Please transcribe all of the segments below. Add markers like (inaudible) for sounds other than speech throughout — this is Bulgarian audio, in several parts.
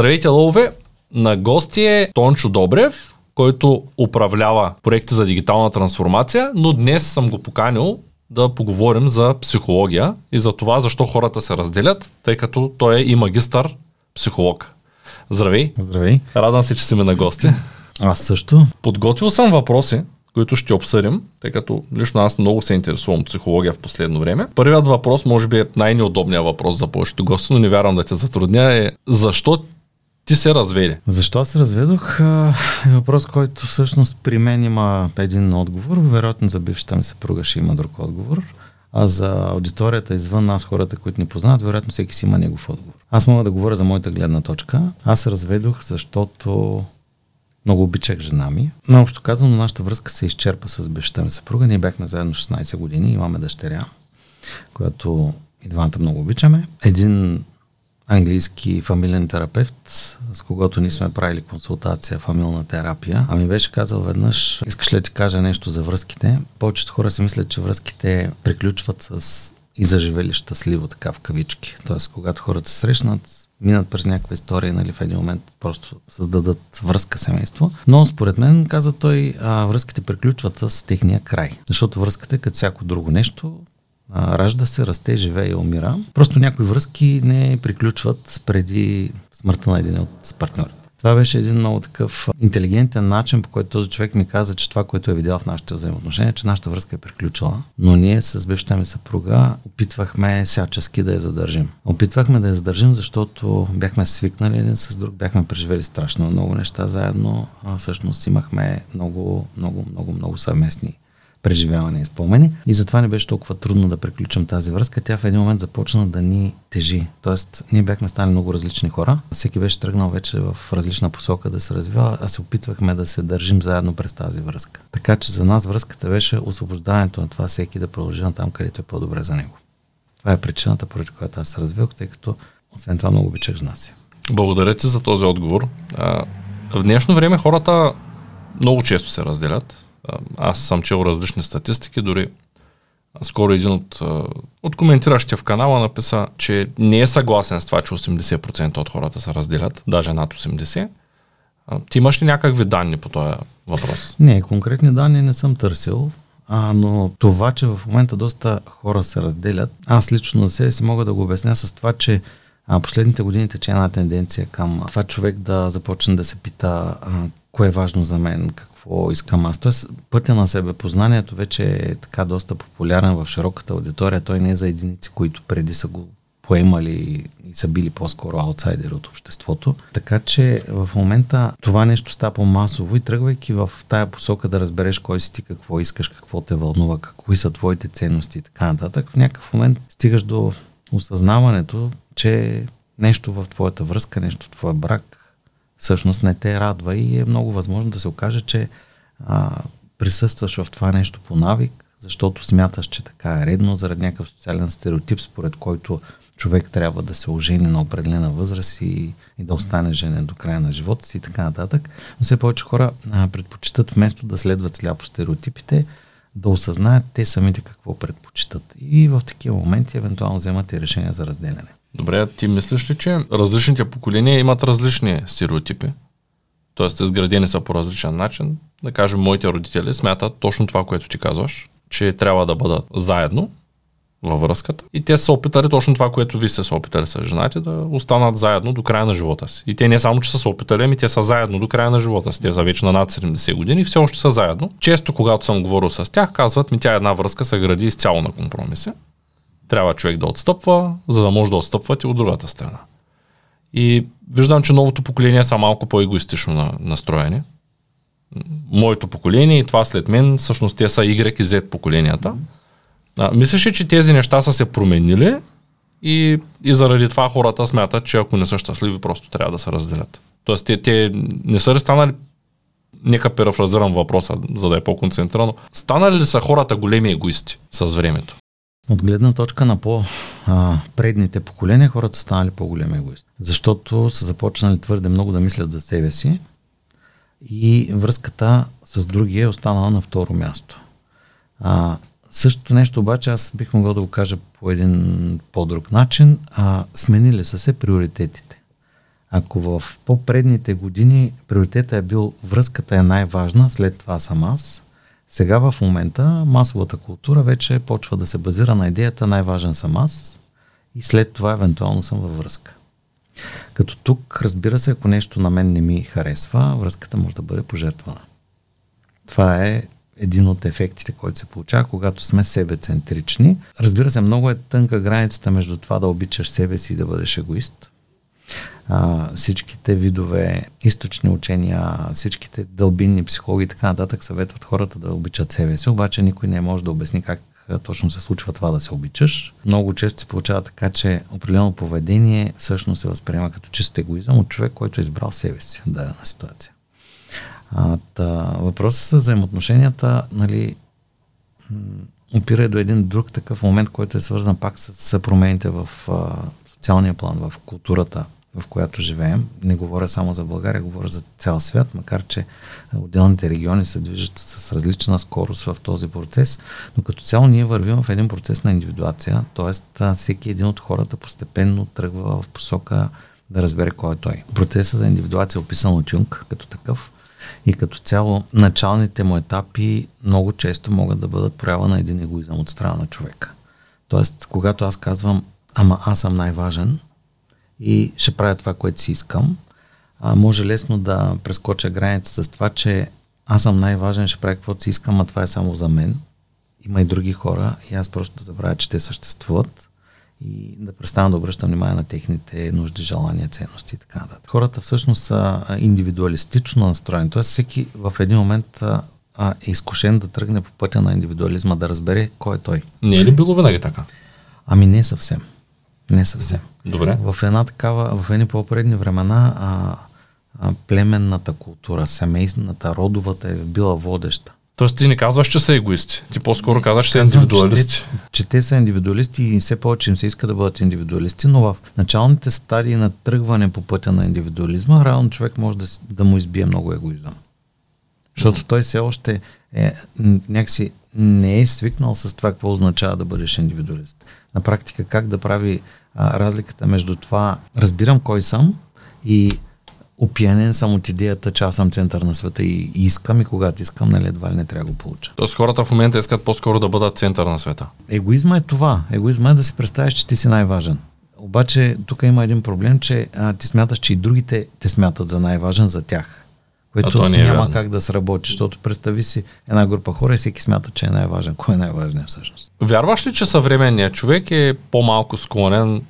Здравейте, лове! На гости е Тончо Добрев, който управлява проекти за дигитална трансформация, но днес съм го поканил да поговорим за психология и за това защо хората се разделят, тъй като той е и магистър психолог. Здравей! Здравей! Радвам се, че си ми на гости. (laughs) Аз също. Подготвил съм въпроси, които ще обсъдим, тъй като лично аз много се интересувам психология в последно време. Първият въпрос, може би е най-неудобният въпрос за повечето гости, но не вярвам да те затрудня, е защо ти се разведе? Защо се разведох? Е въпрос, който всъщност при мен има един отговор. Вероятно за бившата ми съпруга ще има друг отговор. А за аудиторията извън нас, хората, които ни познават, вероятно всеки си има негов отговор. Аз мога да говоря за моята гледна точка. Аз се разведох, защото много обичах жена ми. Наобщо казано, нашата връзка се изчерпа с бившата ми съпруга. Ние бяхме заедно 16 години, имаме дъщеря, която и двамата много обичаме. Един английски фамилен терапевт, с когото ние сме правили консултация, фамилна терапия. А ми беше казал веднъж, искаш ли да ти кажа нещо за връзките? Повечето хора си мислят, че връзките приключват с и заживели щастливо, така в кавички. Тоест, когато хората се срещнат, минат през някаква история, нали, в един момент просто създадат връзка семейство. Но според мен, каза той, връзките приключват с техния край. Защото връзката е като всяко друго нещо, ражда се, расте, живее и умира. Просто някои връзки не приключват преди смъртта на един от партньорите. Това беше един много такъв интелигентен начин, по който този човек ми каза, че това, което е видял в нашите взаимоотношения, че нашата връзка е приключила. Но ние с бившата ми съпруга опитвахме всячески да я задържим. Опитвахме да я задържим, защото бяхме свикнали един с друг, бяхме преживели страшно много неща заедно. А всъщност имахме много, много, много, много съвместни преживяване и спомени. И затова не беше толкова трудно да приключим тази връзка. Тя в един момент започна да ни тежи. Тоест, ние бяхме стали много различни хора. Всеки беше тръгнал вече в различна посока да се развива, а се опитвахме да се държим заедно през тази връзка. Така че за нас връзката беше освобождаването на това всеки да продължи на там, където е по-добре за него. Това е причината, поради която аз се развивах, тъй като освен това много обичах жена си. Благодаря ти за този отговор. В днешно време хората много често се разделят. Аз съм чел различни статистики, дори скоро един от, от коментиращите в канала написа, че не е съгласен с това, че 80% от хората се разделят, даже над 80%. Ти имаш ли някакви данни по този въпрос? Не, конкретни данни не съм търсил. А, но това, че в момента доста хора се разделят, аз лично за себе си мога да го обясня с това, че а, последните години тече една тенденция към това човек да започне да се пита а, кое е важно за мен, какво искам аз. Тоест, пътя на себе познанието вече е така доста популярен в широката аудитория. Той не е за единици, които преди са го поемали и са били по-скоро аутсайдери от обществото. Така че в момента това нещо става по-масово и тръгвайки в тая посока да разбереш кой си ти, какво искаш, какво те вълнува, какви са твоите ценности и така нататък, в някакъв момент стигаш до осъзнаването, че нещо в твоята връзка, нещо в твоя брак всъщност не те радва и е много възможно да се окаже, че а, присъстваш в това нещо по навик, защото смяташ, че така е редно, заради някакъв социален стереотип, според който човек трябва да се ожени на определена възраст и, и да остане женен до края на живота си и така нататък. Но все повече хора а, предпочитат вместо да следват сляпо стереотипите, да осъзнаят те самите какво предпочитат. И в такива моменти евентуално вземат и решения за разделяне. Добре, ти мислиш ли, че различните поколения имат различни стереотипи? Тоест, изградени са по различен начин. Да кажем, моите родители смятат точно това, което ти казваш, че трябва да бъдат заедно във връзката. И те са опитали точно това, което ви сте се опитали с жените, да останат заедно до края на живота си. И те не само, че са се опитали, ами те са заедно до края на живота си. Те са вече на над 70 години и все още са заедно. Често, когато съм говорил с тях, казват ми, тя една връзка се гради изцяло на компромиси трябва човек да отстъпва, за да може да отстъпват и от другата страна. И виждам, че новото поколение са малко по-егоистично настроени. Моето поколение и това след мен, всъщност те са Y и Z поколенията. А, мислиш ли, че тези неща са се променили и, и заради това хората смятат, че ако не са щастливи, просто трябва да се разделят. Тоест, те, те не са ли станали нека парафразирам въпроса, за да е по-концентрирано. Станали ли са хората големи егоисти с времето? От гледна точка на по-предните поколения, хората са станали по-големи егоисти. Защото са започнали твърде много да мислят за себе си и връзката с другия е останала на второ място. А, същото нещо обаче аз бих могъл да го кажа по един по-друг начин. А, сменили са се приоритетите. Ако в по-предните години приоритета е бил връзката е най-важна, след това съм аз, сега в момента масовата култура вече почва да се базира на идеята най-важен съм аз и след това евентуално съм във връзка. Като тук, разбира се, ако нещо на мен не ми харесва, връзката може да бъде пожертвана. Това е един от ефектите, който се получава, когато сме себецентрични. Разбира се, много е тънка границата между това да обичаш себе си и да бъдеш егоист. А, всичките видове източни учения, всичките дълбинни психологи и така нататък съветват хората да обичат себе си, обаче никой не може да обясни как точно се случва това да се обичаш. Много често се получава така, че определено поведение всъщност се възприема като чист егоизъм от човек, който е избрал себе си в дадена ситуация. А, та, въпросът с взаимоотношенията, нали, опира до един друг такъв момент, който е свързан пак с, с промените в а, социалния план, в културата, в която живеем. Не говоря само за България, говоря за цял свят, макар че отделните региони се движат с различна скорост в този процес, но като цяло ние вървим в един процес на индивидуация, т.е. всеки един от хората постепенно тръгва в посока да разбере кой е той. Процесът за индивидуация е описан от Юнг като такъв и като цяло началните му етапи много често могат да бъдат проява на един егоизъм от страна на човека. Тоест, когато аз казвам, ама аз съм най-важен, и ще правя това, което си искам. А, може лесно да прескоча граница с това, че аз съм най-важен, ще правя каквото си искам, а това е само за мен. Има и други хора и аз просто да забравя, че те съществуват и да престана да обръщам внимание на техните нужди, желания, ценности и така нататък. Хората всъщност са индивидуалистично настроени. Тоест всеки в един момент а, е изкушен да тръгне по пътя на индивидуализма, да разбере кой е той. Не е ли било винаги така? Ами не съвсем. Не съвсем. Добре. В една такава, в едни по-предни времена а, а, племенната култура, семейната, родовата е била водеща. Тоест ти не казваш, че са егоисти. Ти по-скоро казваш, че са индивидуалисти. Че, че те са индивидуалисти и все повече им се иска да бъдат индивидуалисти, но в началните стадии на тръгване по пътя на индивидуализма, реално човек може да, да му избие много егоизъм. Защото той все още е, някакси не е свикнал с това, какво означава да бъдеш индивидуалист. На практика как да прави а, разликата между това, разбирам кой съм и опиянен съм от идеята, че аз съм център на света и искам и когато искам, нали, едва ли не трябва да го получа. Тоест хората в момента искат по-скоро да бъдат център на света. Егоизма е това. Егоизма е да си представиш, че ти си най-важен. Обаче тук има един проблем, че а, ти смяташ, че и другите те смятат за най-важен за тях. Което не е няма вярно. как да сработи, защото представи си една група хора и всеки смята, че е най-важен. Кой е най-важният всъщност? Вярваш ли, че съвременният човек е по-малко склонен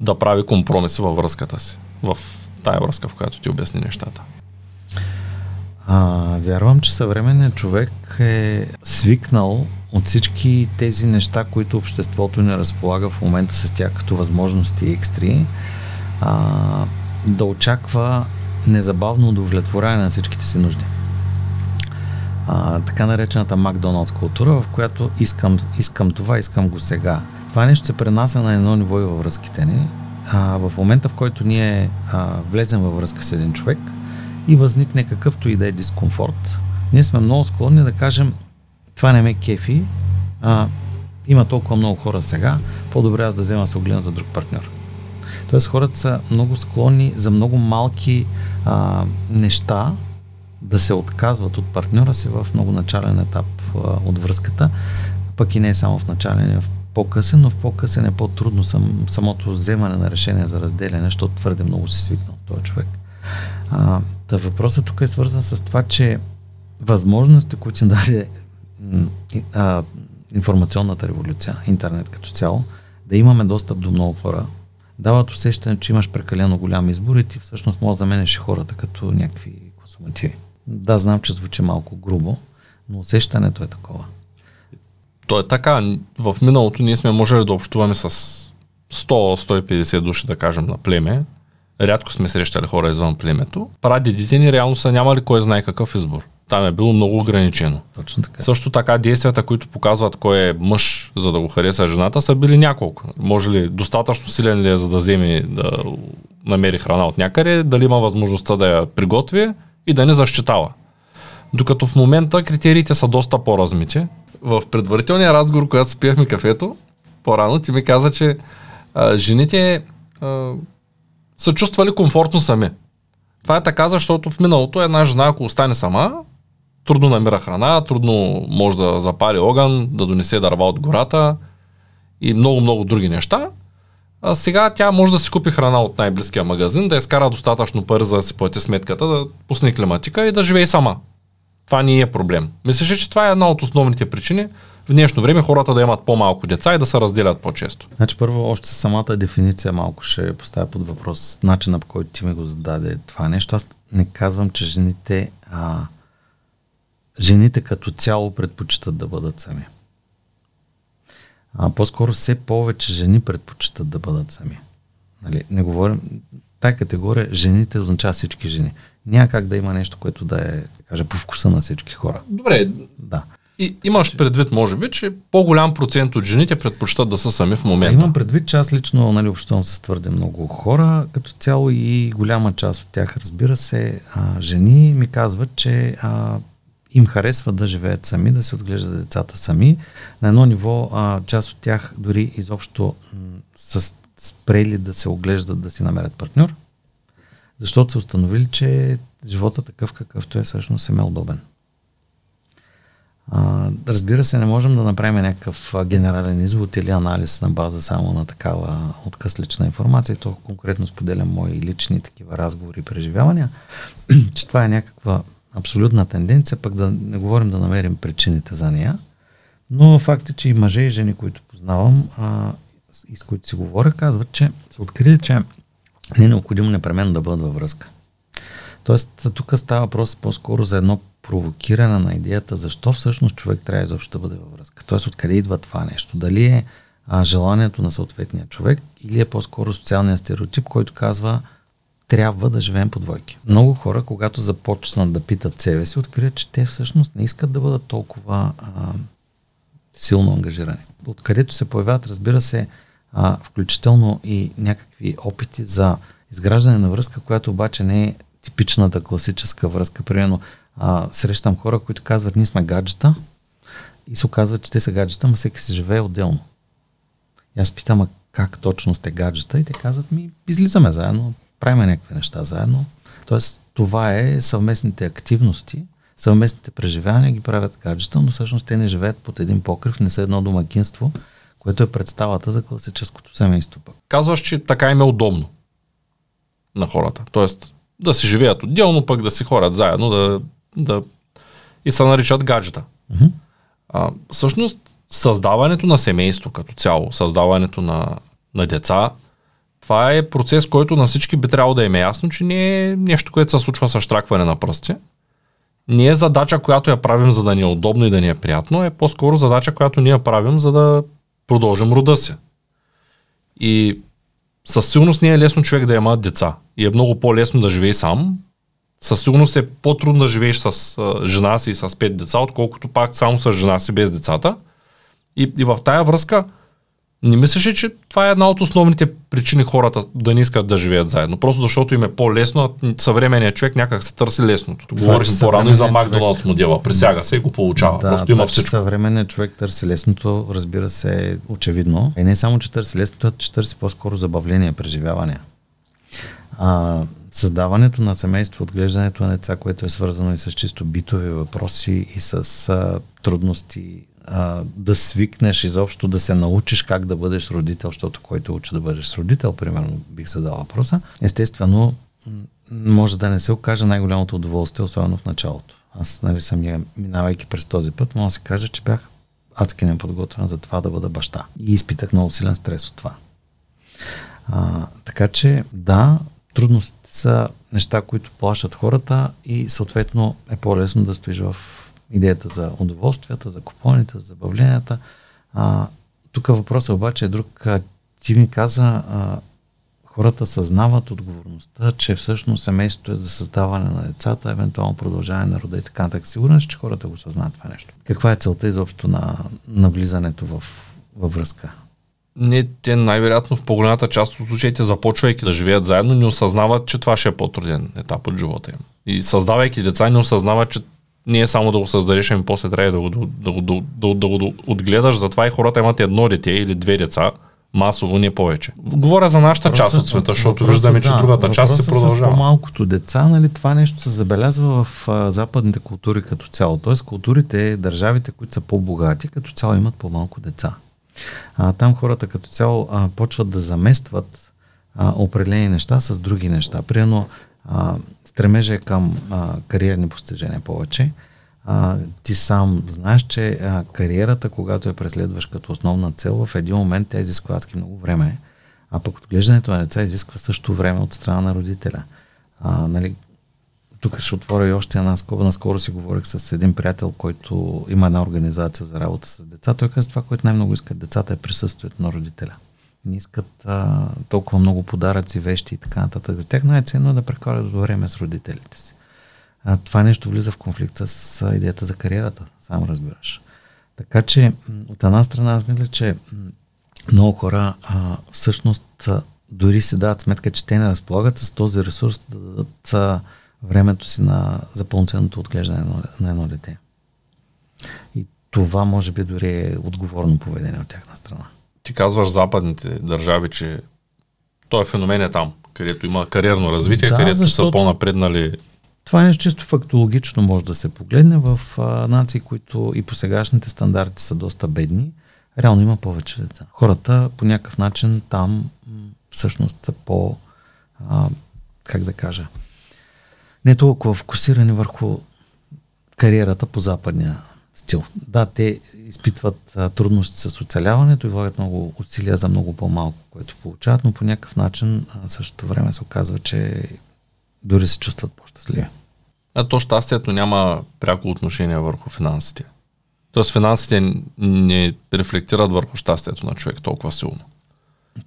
да прави компромиси във връзката си? В тая връзка, в която ти обясни нещата. А, вярвам, че съвременният човек е свикнал от всички тези неща, които обществото не разполага в момента с тях като възможности и екстри, а, да очаква незабавно удовлетворяване на всичките си нужди. А, така наречената Макдоналдс култура, в която искам, искам това, искам го сега. Това нещо се пренася на едно ниво и във връзките ни. А, в момента, в който ние а, влезем във връзка с един човек и възникне какъвто и да е дискомфорт, ние сме много склонни да кажем това не ме кефи, а, има толкова много хора сега, по-добре аз да взема се огледам за друг партньор. Тоест хората са много склонни за много малки а, неща да се отказват от партньора си в много начален етап а, от връзката, пък и не само в начален, в по-късен, но в по-късен е по-трудно сам, самото вземане на решение за разделяне, защото твърде много си свикнал с този човек. А, та въпросът тук е свързан с това, че възможностите, които ни даде а, информационната революция, интернет като цяло, да имаме достъп до много хора, дават усещане, че имаш прекалено голям избор и ти всъщност може да заменеш хората като някакви консумативи. Да, знам, че звучи малко грубо, но усещането е такова. То е така. В миналото ние сме можели да общуваме с 100-150 души, да кажем, на племе. Рядко сме срещали хора извън племето. Прадедите ни реално са нямали кой знае какъв избор. Там е било много ограничено. Точно така. Също така действията, които показват кой е мъж, за да го хареса жената, са били няколко. Може ли достатъчно силен ли е, за да вземе да намери храна от някъде, дали има възможността да я приготви и да не защитава. Докато в момента критериите са доста по-размити. В предварителния разговор, когато спияхме кафето, по-рано ти ми каза, че а, жените а, са чувствали комфортно сами. Това е така, защото в миналото една жена, ако остане сама, трудно намира храна, трудно може да запали огън, да донесе дърва от гората и много-много други неща. А сега тя може да си купи храна от най-близкия магазин, да изкара достатъчно пари за да си плати сметката, да пусне климатика и да живее сама. Това не е проблем. Мислиш, че това е една от основните причини в днешно време хората да имат по-малко деца и да се разделят по-често. Значи първо, още самата дефиниция малко ще поставя под въпрос начина по който ти ми го зададе това нещо. Аз не казвам, че жените, а, жените като цяло предпочитат да бъдат сами. А по-скоро все повече жени предпочитат да бъдат сами. Нали, не говорим, тая категория жените означава всички жени. Няма как да има нещо, което да е, да кажа, по вкуса на всички хора. Добре. Да. И имаш предвид, може би, че по-голям процент от жените предпочитат да са сами в момента. Имам предвид, че аз лично нали, общувам с твърде много хора, като цяло и голяма част от тях, разбира се, а, жени ми казват, че а, им харесва да живеят сами, да се отглеждат децата сами. На едно ниво, а, част от тях дори изобщо са спрели да се оглеждат, да си намерят партньор, защото са установили, че живота такъв какъвто е всъщност е удобен. А, разбира се, не можем да направим някакъв генерален извод или анализ на база само на такава откъслична информация. То конкретно споделям мои лични такива разговори и преживявания, (clears throat) че това е някаква абсолютна тенденция, пък да не говорим да намерим причините за нея. Но факт е, че и мъже и жени, които познавам а, и с които си говоря, казват, че са открили, че не е необходимо непременно да бъдат във връзка. Тоест, тук става въпрос по-скоро за едно провокиране на идеята, защо всъщност човек трябва изобщо да бъде във връзка. Тоест, откъде идва това нещо? Дали е а, желанието на съответния човек или е по-скоро социалния стереотип, който казва, трябва да живеем по двойки. Много хора, когато започнат да питат себе си, открият, че те всъщност не искат да бъдат толкова а, силно ангажирани. Откъдето се появяват, разбира се, а, включително и някакви опити за изграждане на връзка, която обаче не е типичната класическа връзка. Примерно, а, срещам хора, които казват, ние сме гаджета и се оказва, че те са гаджета, но всеки се живее отделно. И аз питам, а как точно сте гаджета? И те казват, ми излизаме заедно, правим някакви неща заедно. Тоест, това е съвместните активности, съвместните преживявания ги правят гаджета, но всъщност те не живеят под един покрив, не са едно домакинство, което е представата за класическото семейство. Казваш, че така им е удобно на хората. Тоест, да си живеят отделно, пък да си хорят заедно, да, да и се наричат гаджета. Mm-hmm. А, всъщност, създаването на семейство като цяло, създаването на, на деца, това е процес, който на всички би трябвало да им е ясно, че не е нещо, което се случва с штракване на пръсти. Не е задача, която я правим, за да ни е удобно и да ни е приятно, е по-скоро задача, която ние правим, за да продължим рода си. И със сигурност не е лесно човек да има деца. И е много по-лесно да живее сам. Със сигурност е по-трудно да живееш с жена си и с пет деца, отколкото пак само с жена си без децата. И, и в тая връзка, не мислиш ли, че това е една от основните причини хората да не искат да живеят заедно? Просто защото им е по-лесно, а съвременният човек някак се търси лесното. Говорихме по-рано и за Макдоналдс модела. Присяга се и го получава. Да, Просто има всичко. Съвременният човек търси лесното, разбира се, е очевидно. И не само, че търси лесното, а че търси по-скоро забавление, преживяване. А, създаването на семейство, отглеждането на деца, което е свързано и с чисто битови въпроси и с а, трудности а, да свикнеш изобщо да се научиш как да бъдеш родител, защото който учи да бъдеш родител, примерно бих се дал въпроса. Естествено, може да не се окаже най-голямото удоволствие, особено в началото. Аз, нали, съм минавайки през този път, мога да си кажа, че бях адски неподготвен за това да бъда баща. И изпитах много силен стрес от това. А, така че, да, трудностите са неща, които плашат хората и съответно е по-лесно да стоиш в идеята за удоволствията, за купоните, за забавленията. А, тук въпросът обаче е друг. Ти ми каза, а, хората съзнават отговорността, че всъщност семейството е за създаване на децата, евентуално продължаване на рода и така нататък. Сигурен че хората го съзнават това нещо. Каква е целта изобщо на, на влизането в, във връзка? Не, те най-вероятно в по-голямата част от случаите, започвайки да живеят заедно, не осъзнават, че това ще е по-труден етап от живота им. И създавайки деца, не осъзнават, че не е само да го създадеш, ами после трябва да го, да, го, да, да, да го отгледаш. Затова и хората имат едно дете или две деца, Масово, не повече. Говоря за нашата част от света, защото въпросът, виждаме, че да, другата част се продължава. С по-малкото деца, нали, това нещо се забелязва в а, западните култури като цяло. Тоест културите, държавите, които са по-богати, като цяло имат по-малко деца. А, там хората като цяло а, почват да заместват а, определени неща с други неща. Примерно, а, стремежа е към а, кариерни постижения повече. А, ти сам знаеш, че а, кариерата, когато я преследваш като основна цел, в един момент тя изисква адски много време, а пък отглеждането на деца изисква също време от страна на родителя. А, нали, тук ще отворя и още една скоба. Наскоро си говорих с един приятел, който има една организация за работа с деца. Той каза, това, което най-много искат децата е присъствието на родителя. Не искат а, толкова много подаръци, вещи и така нататък. За тях най-ценно е да прекарат време с родителите си. А, това нещо влиза в конфликт с а, идеята за кариерата, сам разбираш. Така че, от една страна, аз мисля, че много хора а, всъщност а, дори си дават сметка, че те не разполагат с този ресурс да дадат а, времето си на, за пълноценното отглеждане на, на едно дете. И това може би дори е отговорно поведение от тяхна страна. Ти казваш западните държави, че той феномен е там, където има кариерно развитие, да, където са по-напреднали това нещо чисто фактологично може да се погледне в а, нации, които и по сегашните стандарти са доста бедни. Реално има повече деца. Хората по някакъв начин там всъщност са по, а, как да кажа, не толкова фокусирани върху кариерата по западния стил. Да, те изпитват а, трудности с оцеляването и влагат много усилия за много по-малко, което получават, но по някакъв начин а, същото време се оказва, че дори се чувстват по-щастливи. А то щастието няма пряко отношение върху финансите. Тоест финансите не рефлектират върху щастието на човек толкова силно.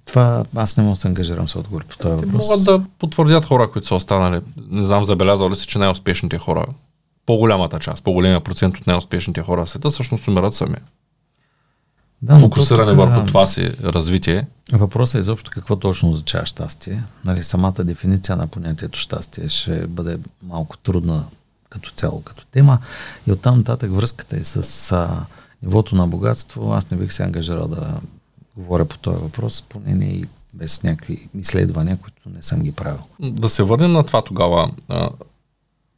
Това аз не мога да се ангажирам с отговор по този въпрос. Могат да потвърдят хора, които са останали. Не знам, забелязал ли си, че най-успешните хора, по-голямата част, по-големия процент от най-успешните хора в света, всъщност умират сами. Да, Фокусиране върху това си развитие. Въпросът е изобщо какво точно означава щастие. Нали, самата дефиниция на понятието щастие ще бъде малко трудна като цяло, като тема. И оттам нататък връзката е с а, нивото на богатство. Аз не бих се ангажирал да говоря по този въпрос, поне не и без някакви изследвания, които не съм ги правил. Да се върнем на това тогава.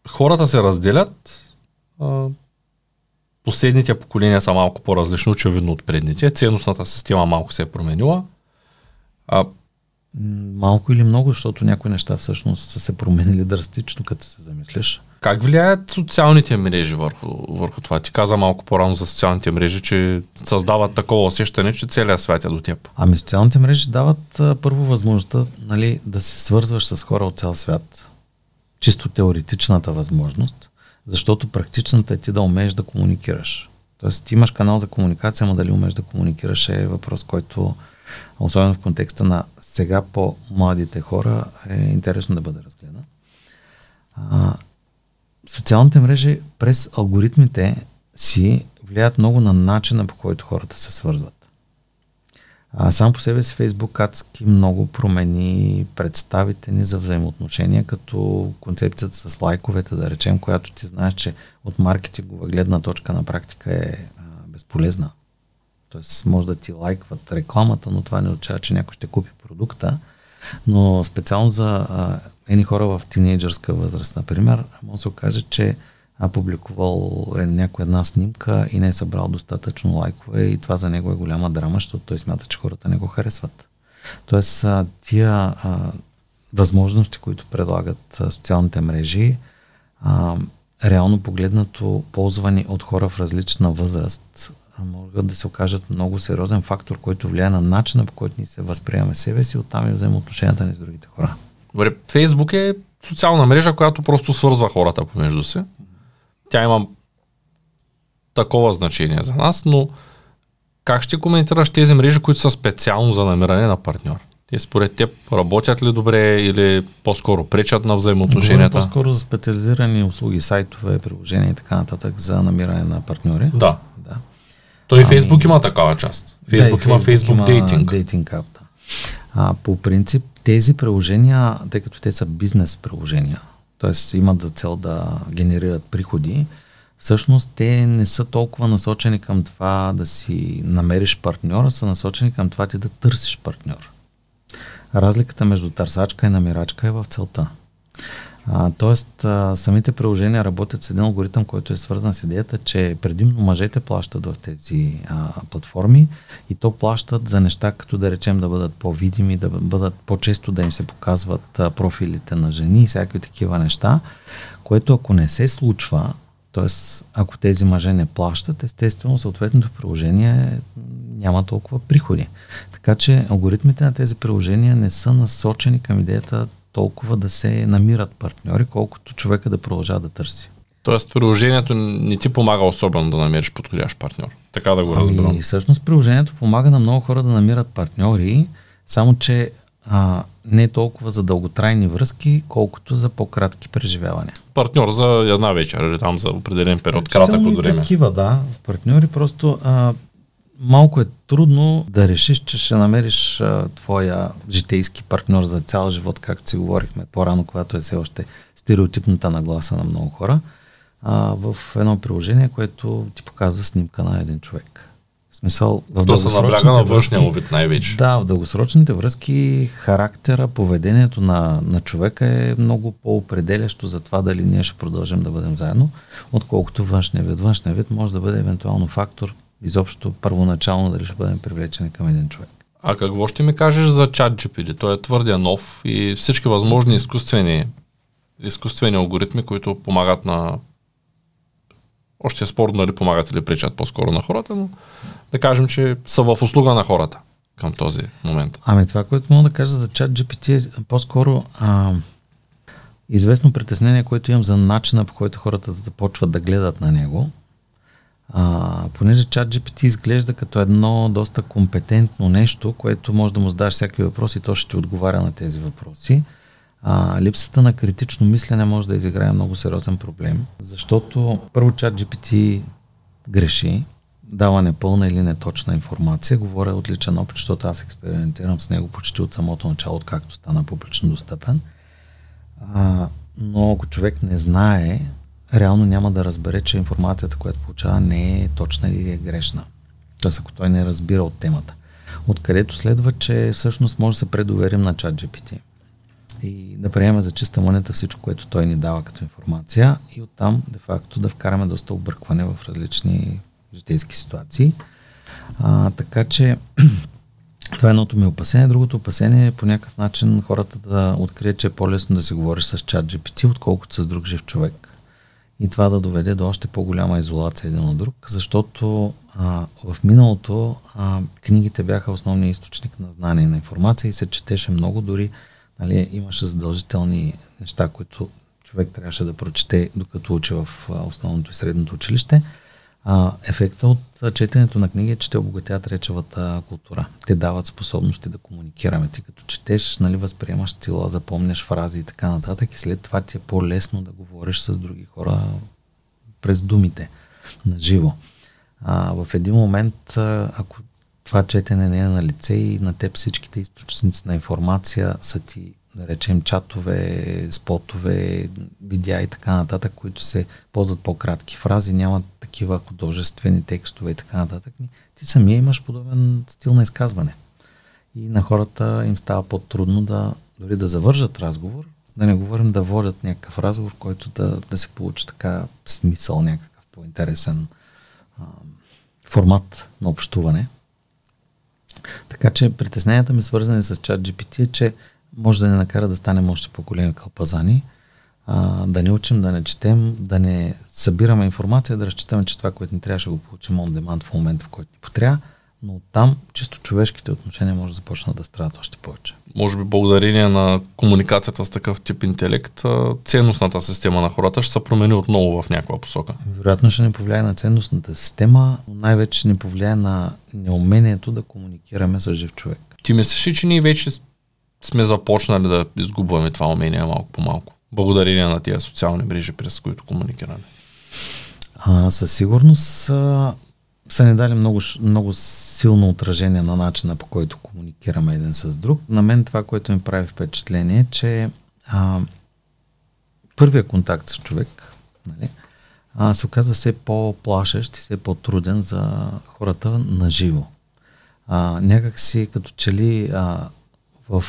Хората се разделят. Последните поколения са малко по-различни, очевидно от предните. Ценностната система малко се е променила. А, Малко или много, защото някои неща всъщност са се променили драстично, като се замислиш. Как влияят социалните мрежи върху, върху това? Ти каза малко по-рано за социалните мрежи, че създават такова усещане, че целият свят е до теб. Ами социалните мрежи дават а, първо възможността нали, да се свързваш с хора от цял свят. Чисто теоретичната възможност, защото практичната е ти да умееш да комуникираш. Тоест ти имаш канал за комуникация, но дали умееш да комуникираш е въпрос, който особено в контекста на сега по-младите хора е интересно да бъде разгледан. А, социалните мрежи през алгоритмите си влияят много на начина по който хората се свързват. А сам по себе си Фейсбук адски много промени представите ни за взаимоотношения, като концепцията с лайковете, да речем, която ти знаеш, че от маркетингова гледна точка на практика е а, безполезна. Тоест може да ти лайкват рекламата, но това не означава, че някой ще купи продукта. Но специално за а, едни хора в тинейджърска възраст, например, може да се окаже, че а публикувал е някоя една снимка и не е събрал достатъчно лайкове и това за него е голяма драма, защото той смята, че хората не го харесват. Тоест, тия а, възможности, които предлагат а, социалните мрежи, а, реално погледнато ползвани от хора в различна възраст, могат да се окажат много сериозен фактор, който влияе на начина по който ни се възприемаме себе си, оттам и взаимоотношенията ни с другите хора. Добре, Фейсбук е социална мрежа, която просто свързва хората помежду си. Тя има такова значение за нас, но как ще коментираш тези мрежи, които са специално за намиране на партньор? Те според теб работят ли добре или по-скоро пречат на взаимоотношенията? Говорим по-скоро за специализирани услуги, сайтове, приложения и така нататък за намиране на партньори. Да. да. Той ами, Фейсбук има такава част. Фейсбук да, има Фейсбук дейтинг. Дейтинг ап, да. А, по принцип, тези приложения, тъй като те са бизнес приложения, т.е. имат за цел да генерират приходи, всъщност те не са толкова насочени към това да си намериш партньора, са насочени към това ти да търсиш партньор. Разликата между търсачка и намирачка е в целта. А, тоест, а, самите приложения работят с един алгоритъм, който е свързан с идеята, че предимно мъжете плащат в тези а, платформи и то плащат за неща, като да речем да бъдат по-видими, да бъдат по-често да им се показват а, профилите на жени и всякакви такива неща, което ако не се случва, т.е. ако тези мъже не плащат, естествено съответното приложение няма толкова приходи. Така че алгоритмите на тези приложения не са насочени към идеята толкова да се намират партньори, колкото човека да продължава да търси. Тоест приложението не ти помага особено да намериш подходящ партньор. Така да го разберам. Ами, всъщност приложението помага на много хора да намират партньори, само че а, не толкова за дълготрайни връзки, колкото за по-кратки преживявания. Партньор за една вечер или там за определен период, кратък от време. Такива, да. Партньори просто а, малко е трудно да решиш, че ще намериш а, твоя житейски партньор за цял живот, както си говорихме по-рано, когато е все още стереотипната нагласа на много хора, а, в едно приложение, което ти показва снимка на един човек. В смисъл, в То се набляга на външния вид най-вече. Да, в дългосрочните връзки характера, поведението на, на човека е много по-определящо за това дали ние ще продължим да бъдем заедно, отколкото външния вид. Външния вид може да бъде евентуално фактор изобщо първоначално дали ще бъдем привлечени към един човек. А какво ще ми кажеш за чат GPT? Той е твърде нов и всички възможни изкуствени, изкуствени алгоритми, които помагат на още е спорно дали помагат или пречат по-скоро на хората, но да кажем, че са в услуга на хората към този момент. Ами това, което мога да кажа за чат GPT е по-скоро а, известно притеснение, което имам за начина по който хората започват да гледат на него. А, понеже чат изглежда като едно доста компетентно нещо, което може да му задаш всякакви въпроси и то ще ти отговаря на тези въпроси. А, липсата на критично мислене може да изиграе много сериозен проблем, защото първо чат греши, дава непълна или неточна информация. Говоря от опит, защото аз експериментирам с него почти от самото начало, откакто стана публично достъпен. А, но ако човек не знае реално няма да разбере, че информацията, която получава, не е точна или е грешна. Тоест, ако той не разбира от темата. Откъдето следва, че всъщност може да се предоверим на чат GPT и да приемем за чиста монета всичко, което той ни дава като информация и оттам, де-факто, да вкараме доста объркване в различни житейски ситуации. А, така че (clears throat) това е едното ми опасение. Другото опасение е по някакъв начин хората да открият, че е по-лесно да се говори с чат GPT, отколкото с друг жив човек и това да доведе до още по-голяма изолация един от друг, защото а, в миналото а, книгите бяха основния източник на знание и на информация и се четеше много, дори нали, имаше задължителни неща, които човек трябваше да прочете докато учи в основното и средното училище. А, ефекта от четенето на книги е, че те обогатяват речевата култура. Те дават способности да комуникираме. Ти като четеш, нали, възприемаш стила, запомняш фрази и така нататък и след това ти е по-лесно да говориш с други хора през думите на живо. А, в един момент, ако това четене не е на лице и на теб всичките източници на информация са ти да речем, чатове, спотове, видеа и така нататък, които се ползват по-кратки фрази, нямат такива художествени текстове и така нататък. Ти самия имаш подобен стил на изказване. И на хората им става по-трудно да дори да завържат разговор, да не говорим да водят някакъв разговор, който да, да се получи така смисъл, някакъв по-интересен а, формат на общуване. Така че притесненията ми свързани с чат GPT е, че може да ни накара да станем още по-големи кълпазани, а, да не учим, да не четем, да не събираме информация, да разчитаме, че това, което ни трябваше го получим on demand в момента, в който ни потрябва, но там чисто човешките отношения може да започнат да страдат още повече. Може би благодарение на комуникацията с такъв тип интелект, ценностната система на хората ще се промени отново в някаква посока. Вероятно ще ни повлияе на ценностната система, но най-вече ще ни повлияе на неумението да комуникираме с жив човек. Ти мислиш ли, че ние вече сме започнали да изгубваме това умение малко по малко. Благодарение на тия социални мрежи, през които комуникираме. А, със сигурност а, са ни дали много, много силно отражение на начина по който комуникираме един с друг. На мен това, което ми прави впечатление е, че а, първият контакт с човек, нали, а, се оказва все по-плашещ и все по-труден за хората на живо. Някак си като че ли а, в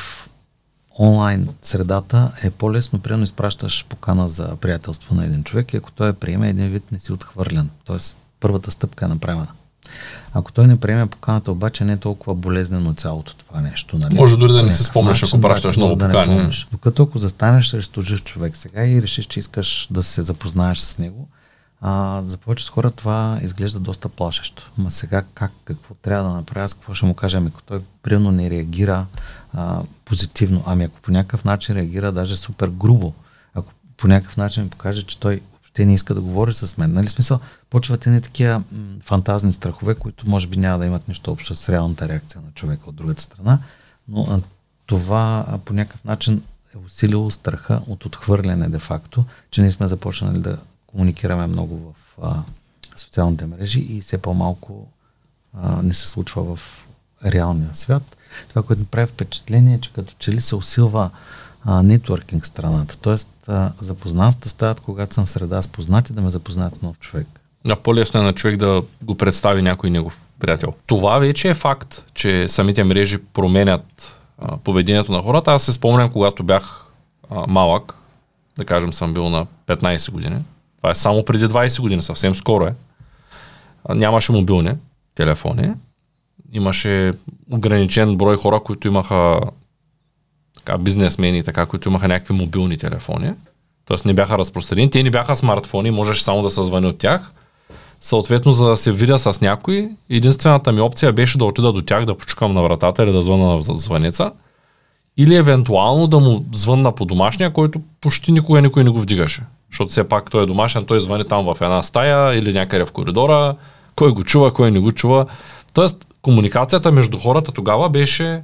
онлайн средата е по-лесно, примерно изпращаш покана за приятелство на един човек и ако той я приеме, един вид не си отхвърлен. Тоест първата стъпка е направена. Ако той не приеме поканата, обаче не е толкова болезнено цялото това нещо. Нали? Може дори да не си спомняш, ако пращаш много да покани. Докато ако застанеш срещу жив човек сега и решиш, че искаш да се запознаеш с него, а, за повечето хора това изглежда доста плашещо. Ма сега как, какво трябва да направя, с какво ще му кажа, ами ако той примерно не реагира а, позитивно, ами ако по някакъв начин реагира даже супер грубо, ако по някакъв начин ми покаже, че той въобще не иска да говори с мен. Нали смисъл, почвате не такива м- фантазни страхове, които може би няма да имат нищо общо с реалната реакция на човека от другата страна, но а, това а, по някакъв начин е усилило страха от отхвърляне де-факто, че ние сме започнали да комуникираме много в а, социалните мрежи и все по-малко а, не се случва в реалния свят. Това, което ми прави впечатление е, че като че ли се усилва нетворкинг страната. Тоест, а, запознанствата стават, когато съм в среда с познати, да ме запознаят нов човек. Да, по-лесно е на човек да го представи някой негов приятел. Това вече е факт, че самите мрежи променят а, поведението на хората. Аз се спомням, когато бях а, малък, да кажем съм бил на 15 години, това е само преди 20 години, съвсем скоро е. Нямаше мобилни телефони. Имаше ограничен брой хора, които имаха така, бизнесмени, така, които имаха някакви мобилни телефони. Тоест не бяха разпространени. Те не бяха смартфони, можеш само да се звъни от тях. Съответно, за да се видя с някой, единствената ми опция беше да отида до тях, да почукам на вратата или да звъна на звънеца. Или евентуално да му звънна по домашния, който почти никога никой не го вдигаше защото все пак той е домашен, той звъни там в една стая или някъде в коридора, кой го чува, кой не го чува. Тоест, комуникацията между хората тогава беше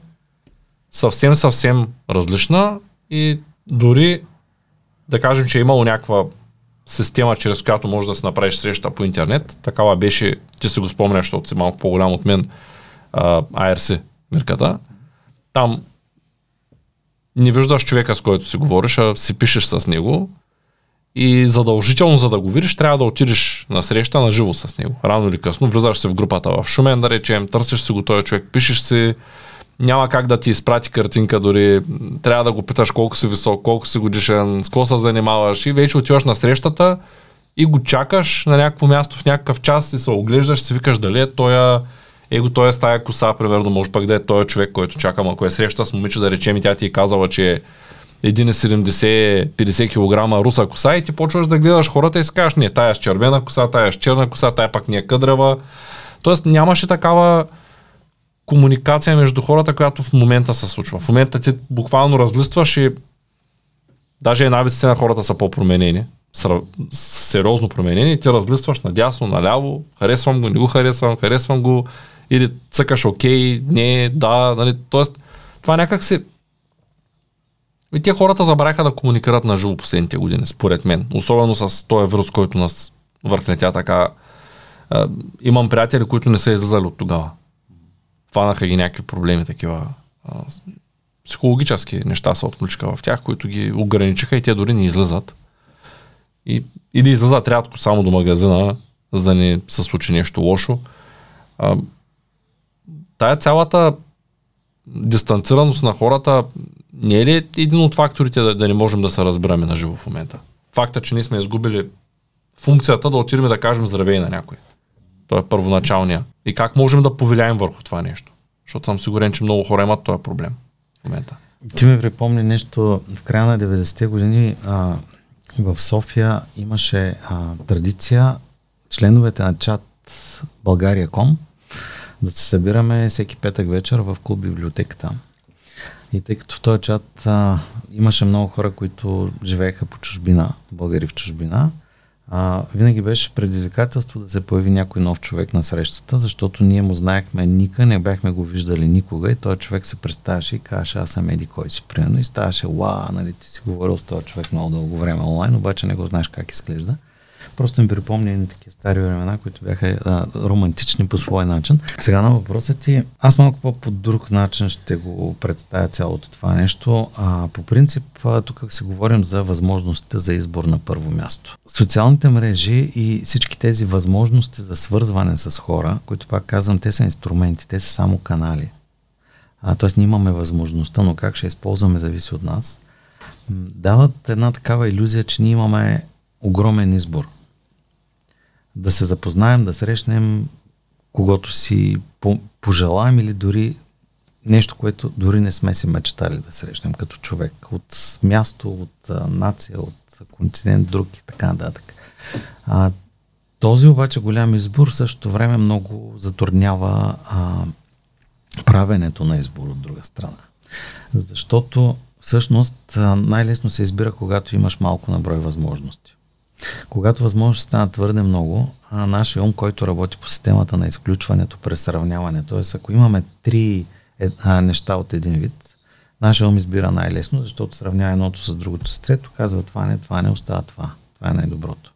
съвсем, съвсем различна и дори да кажем, че е имало някаква система, чрез която може да се направиш среща по интернет. Такава беше, ти си го спомняш, защото си малко по-голям от мен, ARC мирката. Там не виждаш човека, с който си говориш, а си пишеш с него и задължително, за да го видиш, трябва да отидеш на среща на живо с него. Рано или късно влизаш се в групата в Шумен, да речем, търсиш си го този човек, пишеш си, няма как да ти изпрати картинка дори, трябва да го питаш колко си висок, колко си годишен, с какво се занимаваш и вече отиваш на срещата и го чакаш на някакво място в някакъв час и се оглеждаш, си викаш дали е тоя его той е стая коса, примерно, може пък да е този човек, който чакам, ако е среща с момиче, да речем и тя ти е казала, че 1,70-50 кг руса коса и ти почваш да гледаш хората и си кажеш, не, тая е с червена коса, тая е с черна коса, тая пак не е къдрава. Тоест нямаше такава комуникация между хората, която в момента се случва. В момента ти буквално разлистваш и даже една вид на хората са по-променени, сериозно променени, ти разлистваш надясно, наляво, харесвам го, не го харесвам, харесвам го, или цъкаш окей, не, да, нали, тоест това някак се и те хората забравяха да комуникират на живо последните години, според мен. Особено с този вирус, който нас върхнетя така. Е, имам приятели, които не са излизали от тогава. Фанаха ги някакви проблеми, такива е, психологически неща се отключиха в тях, които ги ограничиха и те дори не излизат. И, или излизат рядко само до магазина, за да не се случи нещо лошо. А, тая цялата дистанцираност на хората не е ли един от факторите да, да не можем да се разбираме на живо в момента? Факта, че ние сме изгубили функцията да отидем да кажем здравей на някой. Той е първоначалния. И как можем да повлияем върху това нещо? Защото съм сигурен, че много хора имат този проблем в момента. Ти ми припомни нещо. В края на 90-те години а, в София имаше а, традиция членовете на чат България.ком да се събираме всеки петък вечер в клуб библиотеката. И тъй като в този чат а, имаше много хора, които живееха по чужбина, българи в чужбина, а, винаги беше предизвикателство да се появи някой нов човек на срещата, защото ние му знаехме Ника, не бяхме го виждали никога и този човек се представяше и казваше аз съм Еди кой си, примерно, и ставаше, ла, нали, ти си говорил с този човек много дълго време онлайн, обаче не го знаеш как изглежда. Просто им припомня едни такива стари времена, които бяха а, романтични по свой начин. Сега на въпросът ти, аз малко по, друг начин ще го представя цялото това нещо. А, по принцип, тук си говорим за възможностите за избор на първо място. Социалните мрежи и всички тези възможности за свързване с хора, които пак казвам, те са инструменти, те са само канали. А, тоест ние имаме възможността, но как ще използваме зависи от нас. Дават една такава иллюзия, че ние имаме огромен избор. Да се запознаем, да срещнем когато си пожелаем или дори нещо, което дори не сме си мечтали да срещнем като човек. От място, от нация, от континент, друг и така нататък. А, този обаче голям избор също време много затруднява а, правенето на избор от друга страна. Защото всъщност най-лесно се избира, когато имаш малко на брой възможности. Когато възможности станат твърде много, а нашия ум, който работи по системата на изключването през сравняване, т.е. ако имаме три е, неща от един вид, нашия ум избира най-лесно, защото сравнява едното с другото с трето, казва това не, това не, остава това. Това е най-доброто.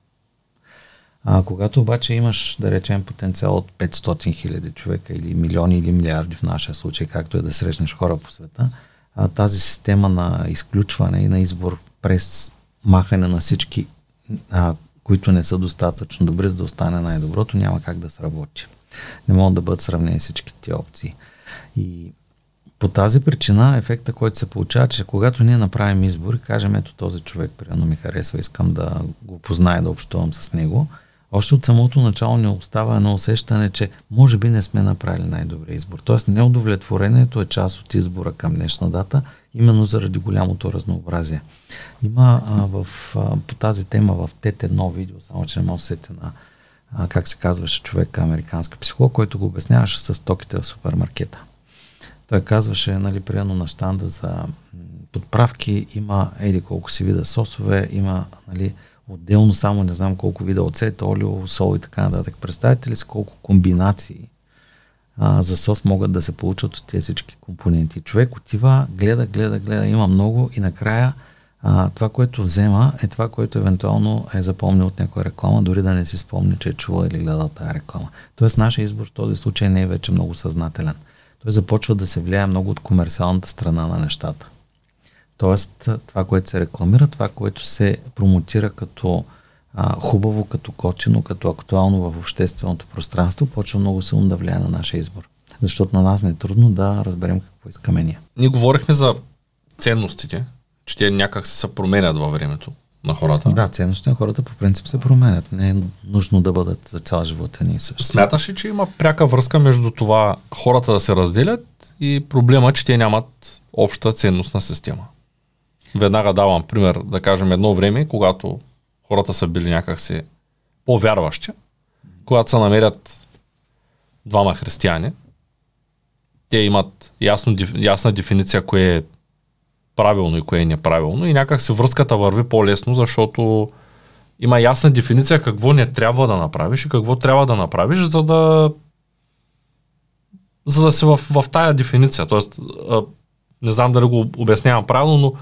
А когато обаче имаш, да речем, потенциал от 500 хиляди човека или милиони или милиарди в нашия случай, както е да срещнеш хора по света, а, тази система на изключване и на избор през махане на всички, а, които не са достатъчно добри, за да остане най-доброто, няма как да сработи. Не могат да бъдат сравнени всички тези опции. И по тази причина ефекта, който се получава, че когато ние направим избор и кажем, ето този човек, примерно ми харесва, искам да го позная, да общувам с него, още от самото начало ни остава едно усещане, че може би не сме направили най-добрия избор. Тоест неудовлетворението е част от избора към днешна дата, именно заради голямото разнообразие. Има а, в, а, по тази тема в ТТ едно видео, само че не мога да на а, как се казваше човек, американска психолог, който го обясняваше с токите в супермаркета. Той казваше, нали, приедно на штанда за подправки, има еди колко си вида сосове, има, нали, отделно само не знам колко вида оцет, олио, сол и така нататък. Представете ли си колко комбинации а, за сос могат да се получат от тези всички компоненти. Човек отива, гледа, гледа, гледа, има много и накрая а, това, което взема е това, което евентуално е запомнил от някоя реклама, дори да не си спомни, че е чувал или гледал тази реклама. Тоест, нашия избор в този случай не е вече много съзнателен. Той започва да се влияе много от комерциалната страна на нещата. Тоест, това, което се рекламира, това, което се промотира като а, хубаво, като котино, като актуално в общественото пространство, почва много силно да влияе на нашия избор. Защото на нас не е трудно да разберем какво искаме ние. Ние говорихме за ценностите, че те някак се променят във времето на хората. Да, ценностите на хората по принцип се променят. Не е нужно да бъдат за цял живот ни също. Смяташ ли, че има пряка връзка между това хората да се разделят и проблема, че те нямат обща ценностна система? Веднага давам пример, да кажем едно време, когато хората са били някакси по-вярващи, когато се намерят двама християни, те имат ясно, ясна дефиниция кое е правилно и кое е неправилно и някак се връзката върви по-лесно, защото има ясна дефиниция какво не трябва да направиш и какво трябва да направиш, за да за да си в, в тая дефиниция. Тоест, не знам дали го обяснявам правилно, но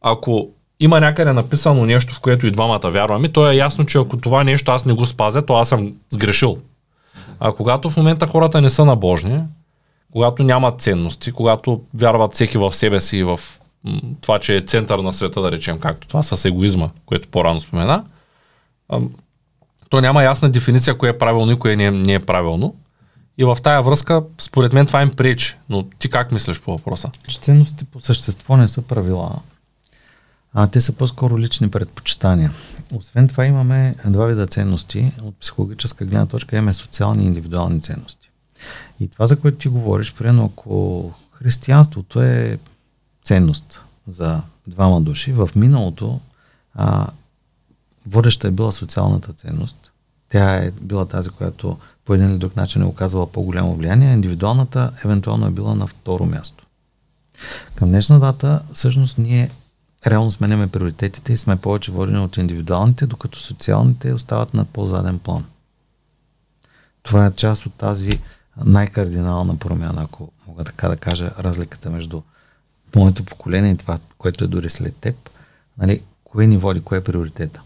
ако има някъде написано нещо, в което и двамата вярваме, то е ясно, че ако това нещо аз не го спазя, то аз съм сгрешил. А когато в момента хората не са набожни, когато нямат ценности, когато вярват всеки в себе си и в това, че е център на света, да речем, както това с егоизма, което по-рано спомена, то няма ясна дефиниция кое е правилно и кое не е, не е правилно. И в тая връзка, според мен това им пречи. Но ти как мислиш по въпроса? Че ценности по същество не са правила а те са по-скоро лични предпочитания. Освен това имаме два вида ценности. От психологическа гледна точка имаме социални и индивидуални ценности. И това, за което ти говориш, примерно ако християнството е ценност за двама души, в миналото а, водеща е била социалната ценност. Тя е била тази, която по един или друг начин е оказала по-голямо влияние, индивидуалната евентуално е била на второ място. Към днешна дата, всъщност, ние реално сменяме приоритетите и сме повече водени от индивидуалните, докато социалните остават на по-заден план. Това е част от тази най-кардинална промяна, ако мога така да кажа, разликата между моето поколение и това, което е дори след теб. Нали, кое ни води, кое е приоритета.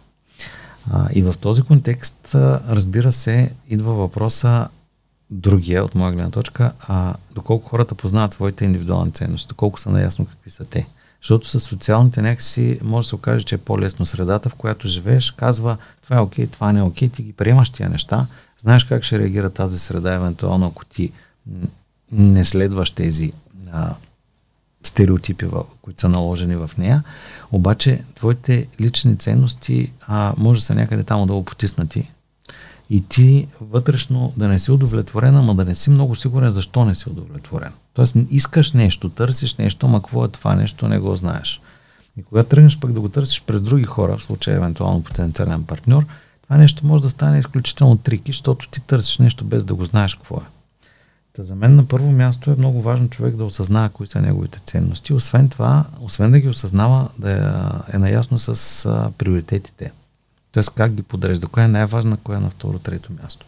А, и в този контекст, разбира се, идва въпроса другия от моя гледна точка, а доколко хората познават своите индивидуални ценности, доколко са наясно какви са те. Защото с социалните някакси може да се окаже, че е по-лесно. Средата, в която живееш, казва това е окей, това не е окей, ти ги приемаш тия неща, знаеш как ще реагира тази среда, евентуално ако ти не следваш тези а, стереотипи, които са наложени в нея, обаче твоите лични ценности а, може да са някъде там долу потиснати и ти вътрешно да не си удовлетворен, ама да не си много сигурен защо не си удовлетворен. Тоест искаш нещо, търсиш нещо, ама какво е това нещо, не го знаеш. И когато тръгнеш пък да го търсиш през други хора, в случая евентуално потенциален партньор, това нещо може да стане изключително трики, защото ти търсиш нещо без да го знаеш какво е. Та за мен на първо място е много важно човек да осъзнава кои са неговите ценности. Освен това, освен да ги осъзнава, да е, е наясно с приоритетите. Тоест как ги подрежда, коя е най-важна, коя е на второ, трето място.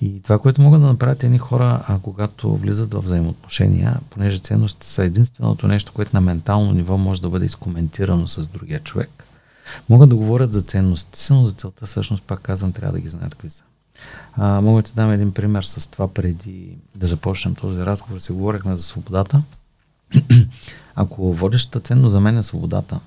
И това, което могат да направят едни хора, а когато влизат в взаимоотношения, понеже ценности са единственото нещо, което на ментално ниво може да бъде изкоментирано с другия човек, могат да говорят за ценностите си, но за целта всъщност, пак казвам, трябва да ги знаят какви са. А, мога да ти дам един пример с това преди да започнем този разговор. Си говорихме за свободата. (clears throat) Ако водещата ценност за мен е свободата,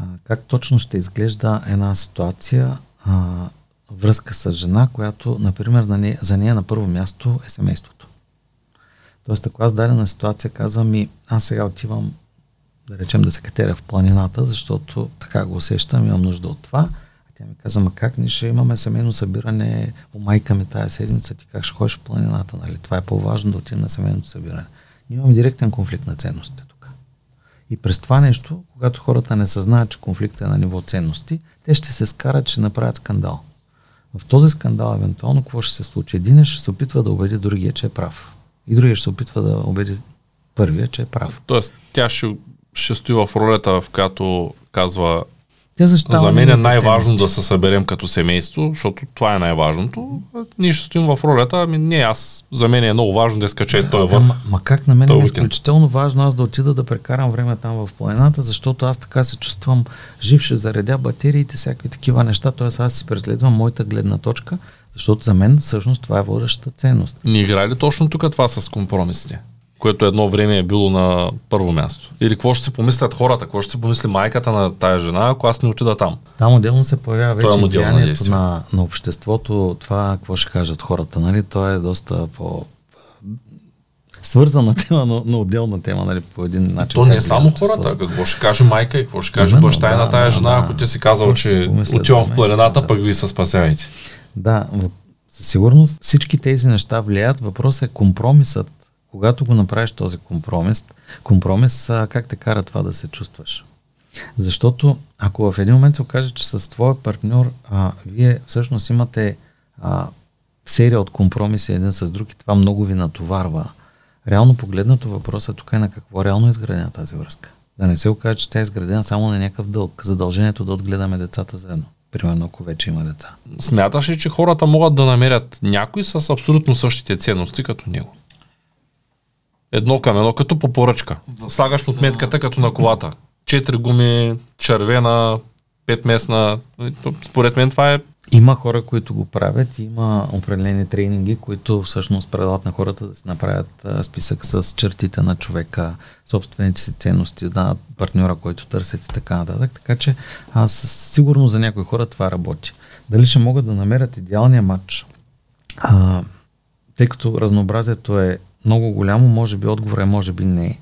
а, как точно ще изглежда една ситуация, а, връзка с жена, която, например, на нея, за нея на първо място е семейството. Тоест, ако аз дадена ситуация казвам ми, аз сега отивам, да речем, да се катеря в планината, защото така го усещам, имам нужда от това, тя ми каза, ма как ние ще имаме семейно събиране майка ми тази седмица, ти как ще ходиш в планината, нали? Това е по-важно да отидем на семейното събиране. Имам директен конфликт на ценностите. И през това нещо, когато хората не съзнаят, че конфликтът е на ниво ценности, те ще се скарат, ще направят скандал. В този скандал, евентуално, какво ще се случи? Един ще се опитва да убеди другия, че е прав. И другия ще се опитва да убеди първия, че е прав. Тоест, тя ще, ще стои в ролята, в която казва те За мен е най-важно да се съберем като семейство, защото това е най-важното. Ние ще стоим в ролята, ами не, аз, за мен е много важно да скача да, този върх. Ма, ма как на мен е изключително важно аз да отида да прекарам време там в планината, защото аз така се чувствам жив, ще заредя батериите, всякакви такива неща, т.е. аз си преследвам моята гледна точка, защото за мен всъщност това е водещата ценност. Ни играе ли точно тук това с компромисите? Което едно време е било на първо място? Или какво ще се помислят хората, какво ще се помисли майката на тая жена, ако аз не отида там? Там отделно се появява вече влиянието на, на обществото, това какво ще кажат хората, нали? То е доста по свързана (laughs) тема, но, но отделна тема, нали, по един начин. То не е само хората. Какво ще каже майка и какво ще каже Именно, баща да, на тая да, жена, да, ако ти си казал, че отивам в планината, да. пък ви се спасявайте. Да, със сигурност всички тези неща влияят. Въпросът е компромисът когато го направиш този компромис, компромис как те кара това да се чувстваш? Защото ако в един момент се окаже, че с твоя партньор а, вие всъщност имате а, серия от компромиси един с друг и това много ви натоварва, реално погледнато въпросът тук е на какво реално е изградена тази връзка. Да не се окаже, че тя е изградена само на някакъв дълг. Задължението да отгледаме децата заедно. Примерно, ако вече има деца. Смяташ ли, че хората могат да намерят някой с абсолютно същите ценности като него? Едно към едно, като по поръчка. Слагаш отметката като на колата. Четири гуми, червена, петместна. Според мен това е има хора, които го правят, има определени тренинги, които всъщност предлагат на хората да си направят списък с чертите на човека, собствените си ценности, на партньора, който търсят и така нататък. Така че аз сигурно за някои хора това работи. Дали ще могат да намерят идеалния матч? А, тъй като разнообразието е много голямо, може би отговор е, може би не.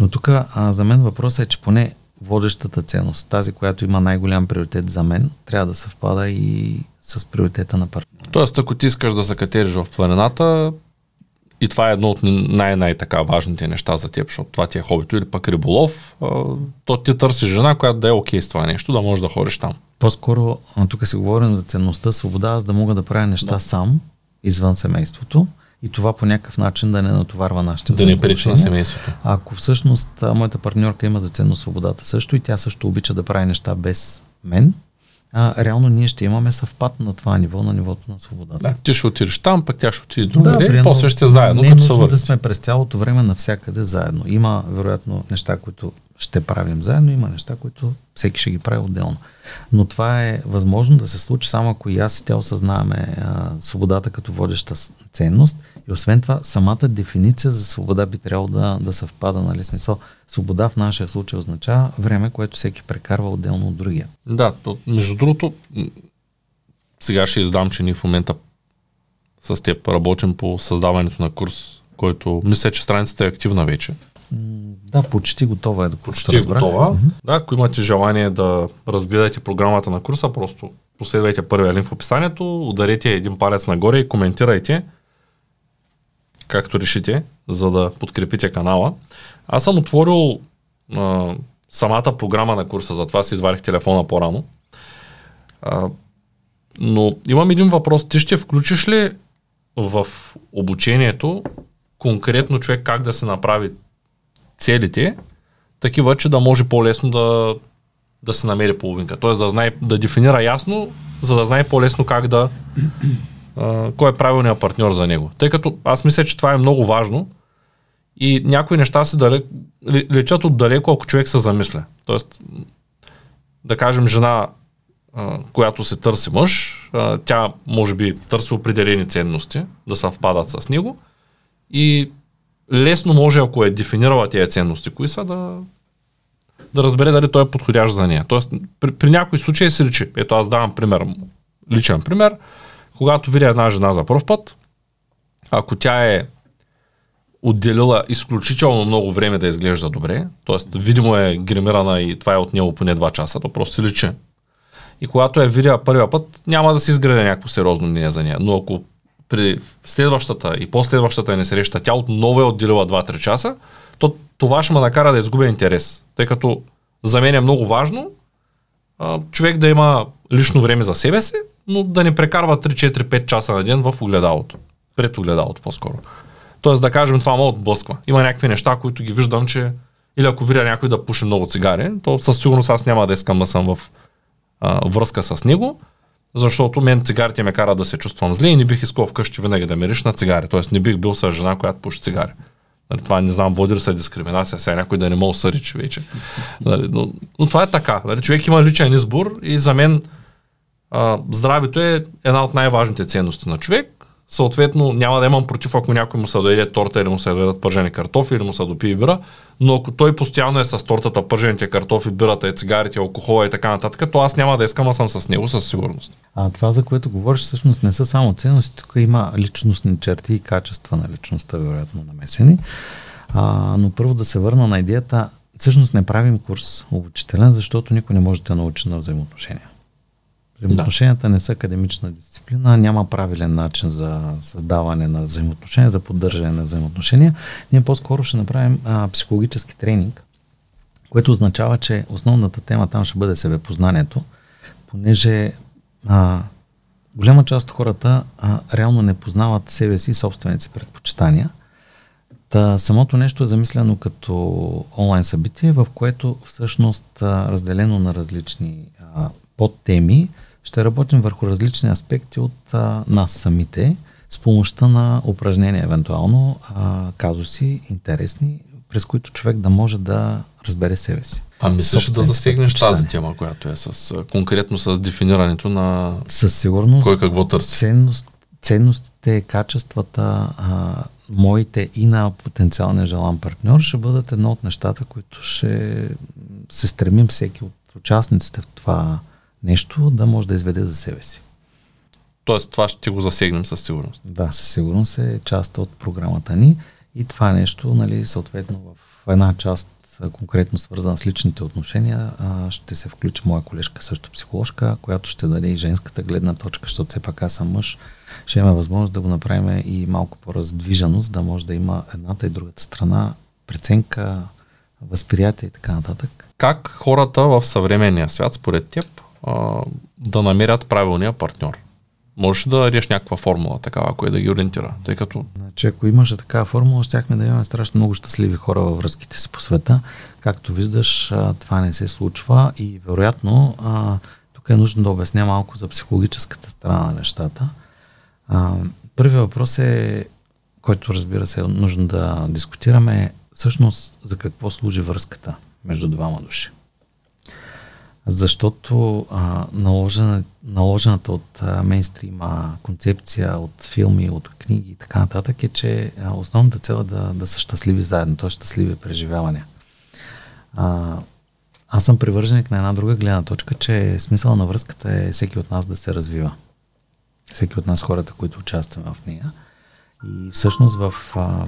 Но тук за мен въпросът е, че поне водещата ценност, тази, която има най-голям приоритет за мен, трябва да съвпада и с приоритета на партнера. Тоест, ако ти искаш да се катериш в планината, и това е едно от най-най-така важните неща за теб, защото това ти е хобито или пък риболов, то ти търси жена, която да е окей okay с това нещо, да можеш да ходиш там. По-скоро, тук си говорим за ценността, свобода, аз да мога да правя неща да. сам, извън семейството и това по някакъв начин да не натоварва нашите Да не пречи на семейството. Ако всъщност моята партньорка има за ценно свободата също и тя също обича да прави неща без мен, а, реално ние ще имаме съвпад на това ниво, на нивото на свободата. Да, ти ще отидеш там, пък тя ще отиде другаде да, и после ще заедно. Не е нужно да сме през цялото време навсякъде заедно. Има, вероятно, неща, които ще правим заедно, има неща, които всеки ще ги прави отделно. Но това е възможно да се случи само ако и аз и тя осъзнаваме а, свободата като водеща ценност и освен това самата дефиниция за свобода би трябвало да, да съвпада, нали смисъл. Свобода в нашия случай означава време, което всеки прекарва отделно от другия. Да, то, между другото, сега ще издам, че ние в момента с теб работим по създаването на курс, който мисля, че страницата е активна вече. Да, почти готова е. Почти е готова. Mm-hmm. Да, ако имате желание да разгледате програмата на курса, просто последвайте първия линк в описанието, ударете един палец нагоре и коментирайте както решите, за да подкрепите канала. Аз съм отворил а, самата програма на курса, затова си изварих телефона по-рано. А, но имам един въпрос. Ти ще включиш ли в обучението конкретно човек как да се направи целите, такива, че да може по-лесно да, да се намери половинка. Тоест да, знае, да дефинира ясно, за да знае по-лесно как да а, кой е правилният партньор за него. Тъй като аз мисля, че това е много важно и някои неща се далек, лечат отдалеко, ако човек се замисля. Тоест, да кажем, жена, а, която се търси мъж, а, тя може би търси определени ценности, да съвпадат с него и лесно може, ако е дефинирала тези ценности, кои са, да, да разбере дали той е подходящ за нея. Тоест, при, при някои случаи се речи. Ето аз давам пример, личен пример. Когато видя една жена за първ път, ако тя е отделила изключително много време да изглежда добре, т.е. видимо е гримирана и това е от него поне 2 часа, то просто се личи. И когато я видя първия път, няма да се изгради някакво сериозно мнение за нея. Но ако при следващата и последващата ни среща тя отново е отделила 2-3 часа, то това ще ме накара да изгубя интерес. Тъй като за мен е много важно а, човек да има лично време за себе си, но да не прекарва 3-4-5 часа на ден в огледалото. Пред огледалото по-скоро. Тоест да кажем това ме отблъсква. Има някакви неща, които ги виждам, че или ако видя някой да пуши много цигари, то със сигурност аз няма да искам да съм в а, връзка с него, защото мен цигарите ме кара да се чувствам зле и не бих искал вкъщи винаги да мириш на цигари. Тоест не бих бил с жена, която пуши цигари. Нали, това не знам, води ли се дискриминация, сега някой да не мога съди, че вече. Нали, но, но, това е така. Нали, човек има личен избор и за мен а, здравето е една от най-важните ценности на човек. Съответно, няма да имам против, ако някой му се доеде торта или му се дадат пържени картофи или му се допие бира, но ако той постоянно е с тортата, пържените картофи, бирата, цигарите, алкохола и така нататък, то аз няма да искам, а съм с него със сигурност. А това, за което говориш, всъщност не са само ценности, тук има личностни черти и качества на личността, вероятно намесени. А, но първо да се върна на идеята, всъщност не правим курс обучителен, защото никой не може да научи на взаимоотношения. Взаимоотношенията да. не са академична дисциплина, няма правилен начин за създаване на взаимоотношения, за поддържане на взаимоотношения. Ние по-скоро ще направим а, психологически тренинг, което означава, че основната тема там ще бъде себепознанието, понеже а, голяма част от хората а, реално не познават себе си и собствените си предпочитания. Та, самото нещо е замислено като онлайн събитие, в което всъщност а, разделено на различни а, подтеми, ще работим върху различни аспекти от а, нас самите, с помощта на упражнения, евентуално, а, казуси, интересни, през които човек да може да разбере себе си. А мислиш да засегнеш тази тема, която е с, конкретно с дефинирането на Със сигурност, кой какво търси? Ценност, ценностите, качествата, а, моите и на потенциалния желан партньор ще бъдат едно от нещата, които ще се стремим всеки от участниците в това нещо да може да изведе за себе си. Тоест това ще го засегнем със сигурност. Да, със сигурност е част от програмата ни и това нещо, нали, съответно в една част конкретно свързана с личните отношения, ще се включи моя колежка, също психоложка, която ще даде и женската гледна точка, защото все пак аз съм мъж. Ще имаме възможност да го направим и малко по-раздвижено, за да може да има едната и другата страна преценка, възприятие и така нататък. Как хората в съвременния свят, според теб, да намерят правилния партньор. Можеш да дадеш някаква формула такава, ако е да ги ориентира, тъй като... Значи, ако имаше такава формула, щяхме да имаме страшно много щастливи хора във връзките си по света. Както виждаш, това не се случва и вероятно тук е нужно да обясня малко за психологическата страна на нещата. Първият въпрос е, който разбира се е нужно да дискутираме, всъщност за какво служи връзката между двама души. Защото а, наложена, наложената от а, мейнстрима концепция, от филми, от книги и така нататък е, че а, основната цел е да, да са щастливи заедно, т.е. щастливи преживявания. А, аз съм привърженик на една друга гледна точка, че смисъл на връзката е всеки от нас да се развива. Всеки от нас хората, които участваме в нея. И всъщност в а,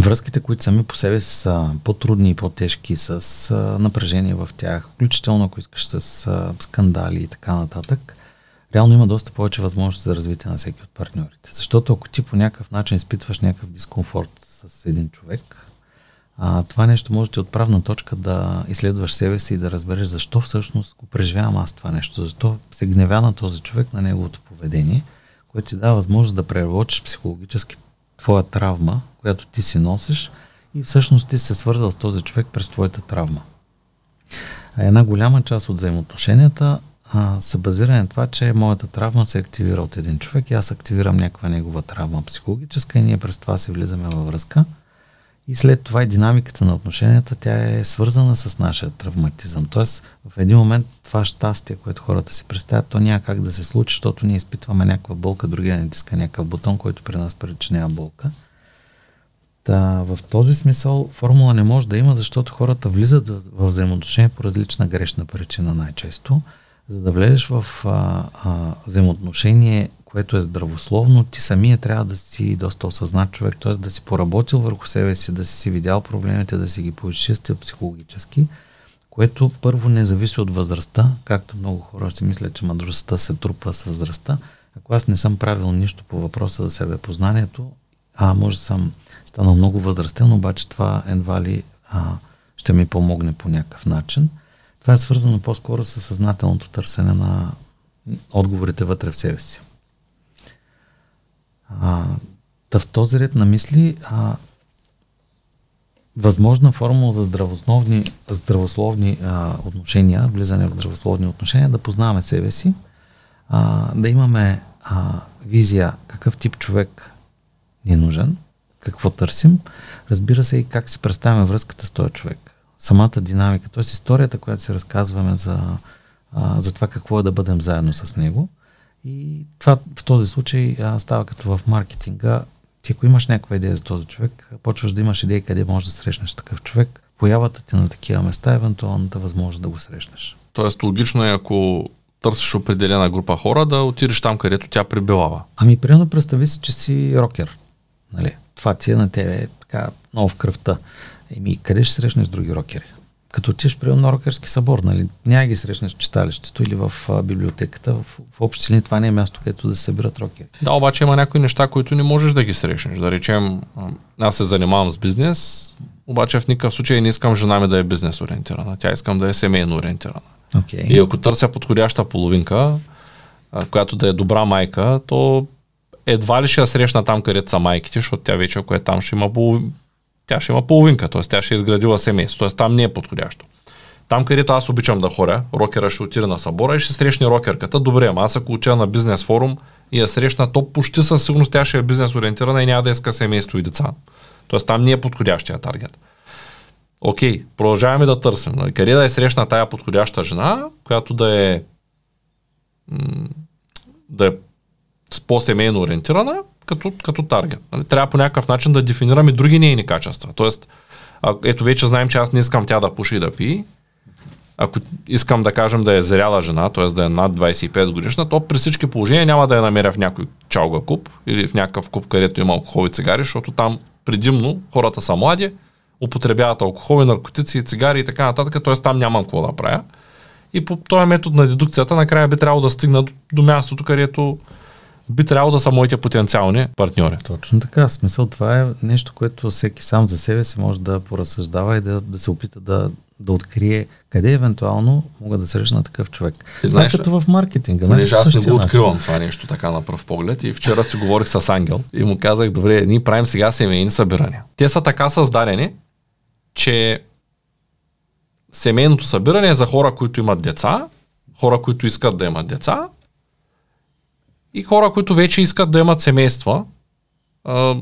връзките, които сами по себе са по-трудни и по-тежки, с а, напрежение в тях, включително ако искаш с а, скандали и така нататък, реално има доста повече възможности за развитие на всеки от партньорите. Защото ако ти по някакъв начин изпитваш някакъв дискомфорт с един човек, а, това нещо може да е отправна точка да изследваш себе си и да разбереш защо всъщност го преживявам аз това нещо, защо се гневя на този човек, на неговото поведение, което ти дава възможност да преработиш психологически твоя травма, която ти си носиш и всъщност ти се свързал с този човек през твоята травма. А една голяма част от взаимоотношенията а, са базирани на това, че моята травма се активира от един човек и аз активирам някаква негова травма психологическа и ние през това се влизаме във връзка – и след това и динамиката на отношенията, тя е свързана с нашия травматизъм. Тоест, в един момент това щастие, което хората си представят, то няма как да се случи, защото ние изпитваме някаква болка, другия не диска някакъв бутон, който при нас причинява болка. Та, в този смисъл формула не може да има, защото хората влизат в, взаимоотношения по различна грешна причина най-често. За да влезеш в а, а, взаимоотношение, което е здравословно, ти самия трябва да си доста осъзнат човек, т.е. да си поработил върху себе си, да си видял проблемите, да си ги почистил психологически, което първо не зависи от възрастта, както много хора си мислят, че мъдростта се трупа с възрастта. Ако аз не съм правил нищо по въпроса за себе познанието, а може съм станал много възрастен, обаче това едва ли а, ще ми помогне по някакъв начин. Това е свързано по-скоро с съзнателното търсене на отговорите вътре в себе си. А, да в този ред на мисли, а, възможна формула за здравословни, здравословни а, отношения, влизане в здравословни отношения, да познаваме себе си, а, да имаме а, визия какъв тип човек ни е нужен, какво търсим, разбира се и как си представяме връзката с този човек. Самата динамика, т.е. историята, която си разказваме за, а, за това какво е да бъдем заедно с него – и това в този случай а, става като в маркетинга. Ти ако имаш някаква идея за този човек, почваш да имаш идеи къде можеш да срещнеш такъв човек, появата ти на такива места е евентуалната възможност да го срещнеш. Тоест логично е ако търсиш определена група хора, да отидеш там, където тя пребивава. Ами, примерно, представи си, че си рокер. Нали? Това ти е на тебе така много в кръвта. Еми, къде ще срещнеш други рокери? като отиш при на рокерски събор, нали? Няма ги срещнеш в читалището или в а, библиотеката. В, в общи линии това не е място, където да се събират рокери. Да, обаче има някои неща, които не можеш да ги срещнеш. Да речем, аз се занимавам с бизнес, обаче в никакъв случай не искам жена ми да е бизнес ориентирана. Тя искам да е семейно ориентирана. Okay. И ако търся подходяща половинка, която да е добра майка, то едва ли ще я срещна там, където са майките, защото тя вече, ако е там, ще има половин тя ще има половинка, т.е. тя ще е изградила семейство, т.е. там не е подходящо. Там, където аз обичам да хоря, рокера ще отиде на събора и ще срещне рокерката. Добре, ама аз ако отида на бизнес форум и я срещна, то почти със сигурност тя ще е бизнес ориентирана и няма да иска семейство и деца. Тоест там не е подходящия таргет. Окей, продължаваме да търсим. Нали? Къде да е срещна тая подходяща жена, която да е да е по-семейно ориентирана като, като таргет. Нали? Трябва по някакъв начин да дефинираме други нейни качества. Тоест, ето вече знаем, че аз не искам тя да пуши и да пи. Ако искам да кажем да е зряла жена, т.е. да е над 25 годишна, то при всички положения няма да я намеря в някой чалга куп или в някакъв куп, където има алкохол и цигари, защото там предимно хората са млади, употребяват алкохол, наркотици, цигари и така нататък, т.е. там нямам какво да правя. И по този метод на дедукцията накрая би трябвало да стигна до мястото, където би трябвало да са моите потенциални партньори. Точно така. Смисъл това е нещо, което всеки сам за себе си може да поразсъждава и да, да се опита да, да открие къде евентуално мога да срещна такъв човек. И знаеш, като в маркетинга. Нали? аз не го откривам това нещо така на пръв поглед. И вчера си говорих с Ангел и му казах, добре, ние правим сега семейни събирания. Те са така създадени, че семейното събиране е за хора, които имат деца, хора, които искат да имат деца и хора, които вече искат да имат семейства, а,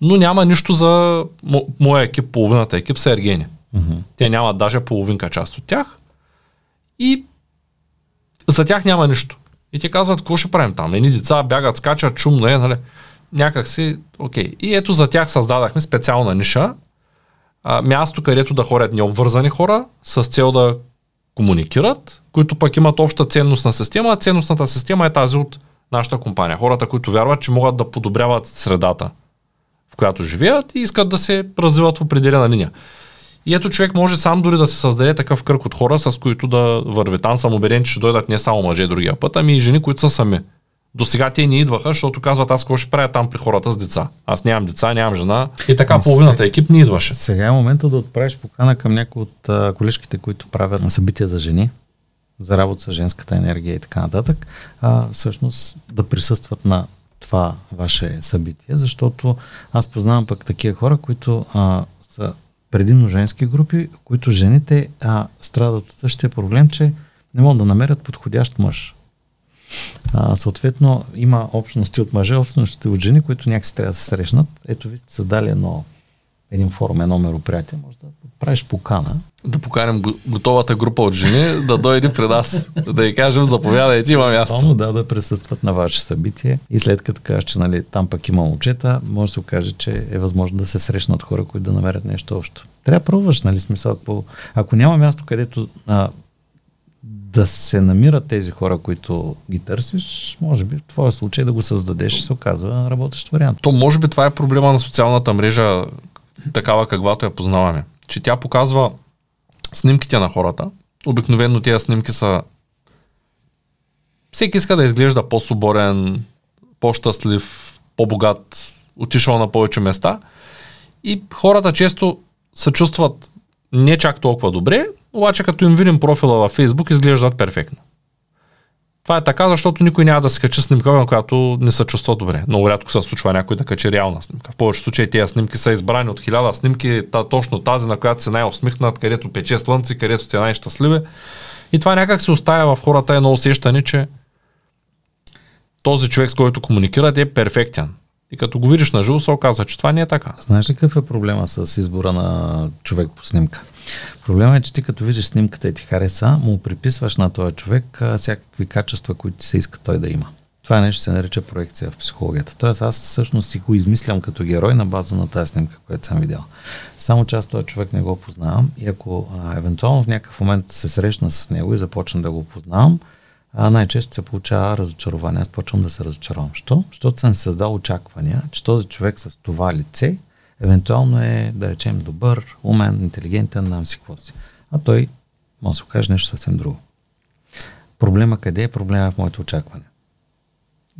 но няма нищо за мо, моя екип, половината екип са ергени. Мгм. Те нямат даже половинка част от тях. И за тях няма нищо. И те казват, какво ще правим там? Едни деца бягат, скачат, шумно е, нали? Някак си, окей. И ето за тях създадахме специална ниша, а, място, където да ходят необвързани хора с цел да комуникират, които пък имат обща ценностна система, а ценностната система е тази от нашата компания. Хората, които вярват, че могат да подобряват средата, в която живеят и искат да се развиват в определена линия. И ето човек може сам дори да се създаде такъв кръг от хора, с които да върви. Там съм убеден, че ще дойдат не само мъже другия път, ами и жени, които са сами. До сега те не идваха, защото казват аз какво ще правя там при хората с деца. Аз нямам деца, нямам жена. И така половината екип не идваше. Сега е момента да отправиш покана към някои от а, колежките, които правят на събития за жени, за работа с женската енергия и така нататък, а, всъщност да присъстват на това ваше събитие, защото аз познавам пък такива хора, които а, са предимно женски групи, които жените а, страдат от същия проблем, че не могат да намерят подходящ мъж. А, съответно, има общности от мъже, общности от жени, които някакси трябва да се срещнат. Ето, ви сте създали едно, един форум, едно мероприятие, може да правиш покана. Да поканим го- готовата група от жени да дойде при нас. Да й кажем, заповядайте, има място. Само да, да присъстват на ваше събитие и след като кажеш, че нали, там пък има момчета, може да се окаже, че е възможно да се срещнат хора, които да намерят нещо общо. Трябва да пробваш, нали, смисъл, ако, ако няма място, където а, да се намират тези хора, които ги търсиш, може би в твоя случай да го създадеш, се оказва работещ вариант. То може би това е проблема на социалната мрежа, такава каквато я познаваме. Че тя показва снимките на хората. Обикновено тези снимки са всеки иска да изглежда по-соборен, по-щастлив, по-богат, отишъл на повече места. И хората често се чувстват не чак толкова добре, обаче като им видим профила във Facebook, изглеждат перфектно. Това е така, защото никой няма да се качи снимка, на която не се чувства добре. Много рядко се случва някой да качи реална снимка. В повечето случаи тези снимки са избрани от хиляда снимки, та, точно тази, на която си най-усмихнат, където пече слънце, където сте най-щастливи. И това някак се оставя в хората едно усещане, че този човек, с който комуникират, е перфектен. И като го видиш на живо, се оказва, че това не е така. Знаеш ли какъв е проблема с избора на човек по снимка? Проблема е, че ти като видиш снимката и ти хареса, му приписваш на този човек всякакви качества, които ти се иска той да има. Това нещо се нарича проекция в психологията. Тоест аз всъщност си го измислям като герой на база на тази снимка, която съм видял. Само че аз този човек не го познавам и ако а, евентуално в някакъв момент се срещна с него и започна да го познавам, а, най-често се получава разочарование. Аз почвам да се разочаровам. Що? Защото съм създал очаквания, че този човек с това лице евентуално е, да речем, добър, умен, интелигентен, нам си какво си. А той може да се окаже нещо съвсем друго. Проблема къде е? Проблема е в моето очакване.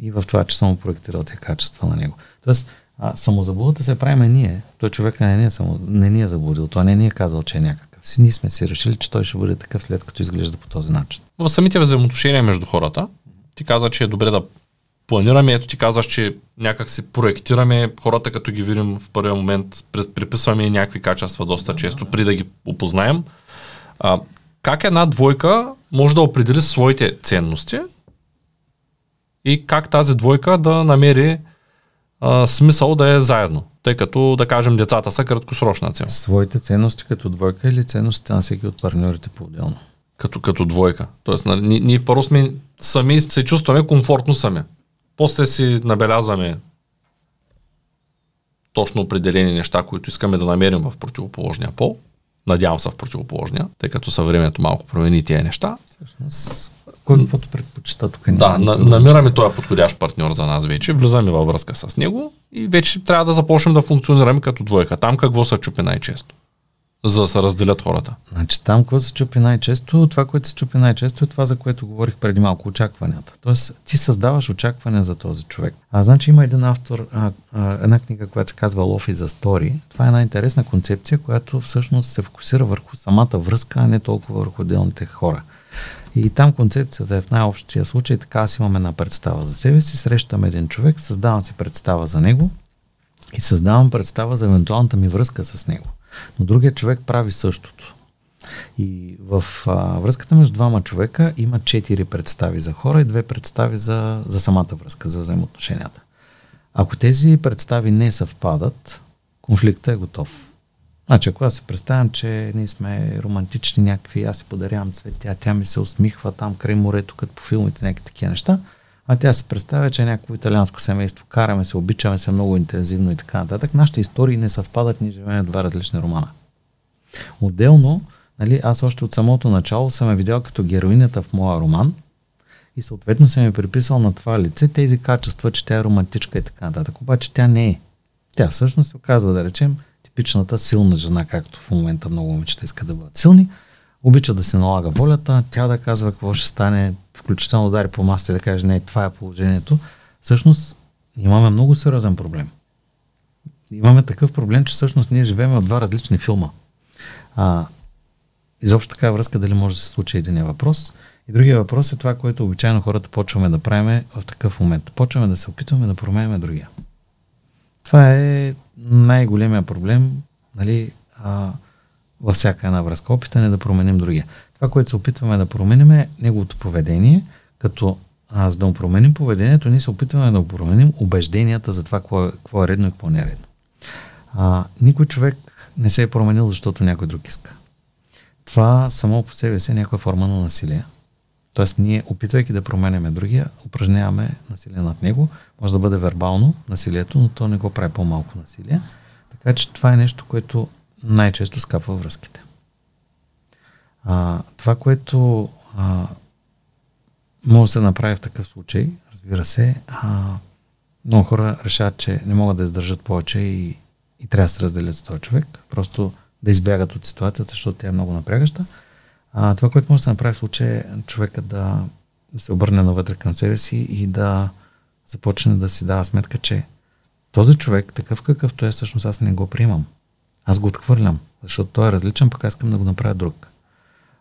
И в това, че съм проектирал тези качества на него. Тоест, а, самозаблудата се правиме ние. Той човек не ни е, само, не ни е заблудил. Той не ни е казал, че е някакъв си. Ние сме си решили, че той ще бъде такъв след като изглежда по този начин. В самите взаимоотношения между хората, ти каза, че е добре да планираме, ето ти казваш, че някак си проектираме хората, като ги видим в първия момент, при- приписваме някакви качества доста често, при да ги опознаем. А, как една двойка може да определи своите ценности и как тази двойка да намери а, смисъл да е заедно, тъй като, да кажем, децата са краткосрочна цел, Своите ценности като двойка или ценностите на всеки от партньорите по-отделно. като, като двойка. Тоест, нали, ние, ние първо сме сами се чувстваме комфортно сами. После си набелязваме точно определени неща, които искаме да намерим в противоположния пол. Надявам се в противоположния, тъй като съвремето малко промени тия неща. Всъщност, кой каквото предпочита тук Да, на, намираме този подходящ партньор за нас вече, влизаме във връзка с него и вече трябва да започнем да функционираме като двойка. Там какво се чупи най-често? За да се разделят хората. Значи там, какво се чупи най-често, това, което се чупи най-често е това, за което говорих преди малко, очакванията. Тоест, ти създаваш очакване за този човек. А значи има един автор, а, а, една книга, която се казва is a Story. Това е една интересна концепция, която всъщност се фокусира върху самата връзка, а не толкова върху отделните хора. И там концепцията е в най-общия случай, така аз имам една представа за себе си, срещам един човек, създавам си представа за него и създавам представа за евентуалната ми връзка с него. Но другият човек прави същото. И в а, връзката между двама човека има четири представи за хора и две представи за, за самата връзка, за взаимоотношенията. Ако тези представи не съвпадат, конфликтът е готов. Значи, ако аз се представям, че ние сме романтични някакви, аз си подарявам цветя, тя ми се усмихва там край морето, като по филмите, някакви такива неща, а тя се представя, че е някакво италианско семейство, караме се, обичаме се много интензивно и така нататък. Нашите истории не съвпадат, ние живеем два различни романа. Отделно, нали, аз още от самото начало съм я видял като героинята в моя роман и съответно съм я приписал на това лице тези качества, че тя е романтичка и така нататък. Обаче тя не е. Тя всъщност се оказва, да речем, типичната силна жена, както в момента много момичета искат да бъдат силни, обича да се налага волята, тя да казва какво ще стане, включително удари по масата и да каже, не, това е положението. Всъщност имаме много сериозен проблем. Имаме такъв проблем, че всъщност ние живеем в два различни филма. А, изобщо така връзка дали може да се случи един въпрос. И другия въпрос е това, което обичайно хората почваме да правим в такъв момент. Почваме да се опитваме да променяме другия. Това е най-големия проблем нали, а, във всяка една връзка. Опитане да променим другия. Това, което се опитваме да променим е неговото поведение, като а, за да му променим поведението, ние се опитваме да променим убежденията за това, какво е, какво е редно и какво не е редно. А, никой човек не се е променил, защото някой друг иска. Това само по себе си е някаква форма на насилие. Тоест, ние, опитвайки да променяме другия, упражняваме насилие над него. Може да бъде вербално насилието, но то не го прави по-малко насилие. Така че това е нещо, което най-често скапва връзките. А, това, което а, може да се направи в такъв случай, разбира се, а, много хора решават, че не могат да издържат повече и, и трябва да се разделят с този човек. Просто да избягат от ситуацията, защото тя е много напрягаща. А, това, което може да се направи в случай е човека да се обърне навътре към себе си и да започне да си дава сметка, че този човек, такъв какъвто е, всъщност аз не го приемам. Аз го отхвърлям, защото той е различен, пък аз искам да го направя друг.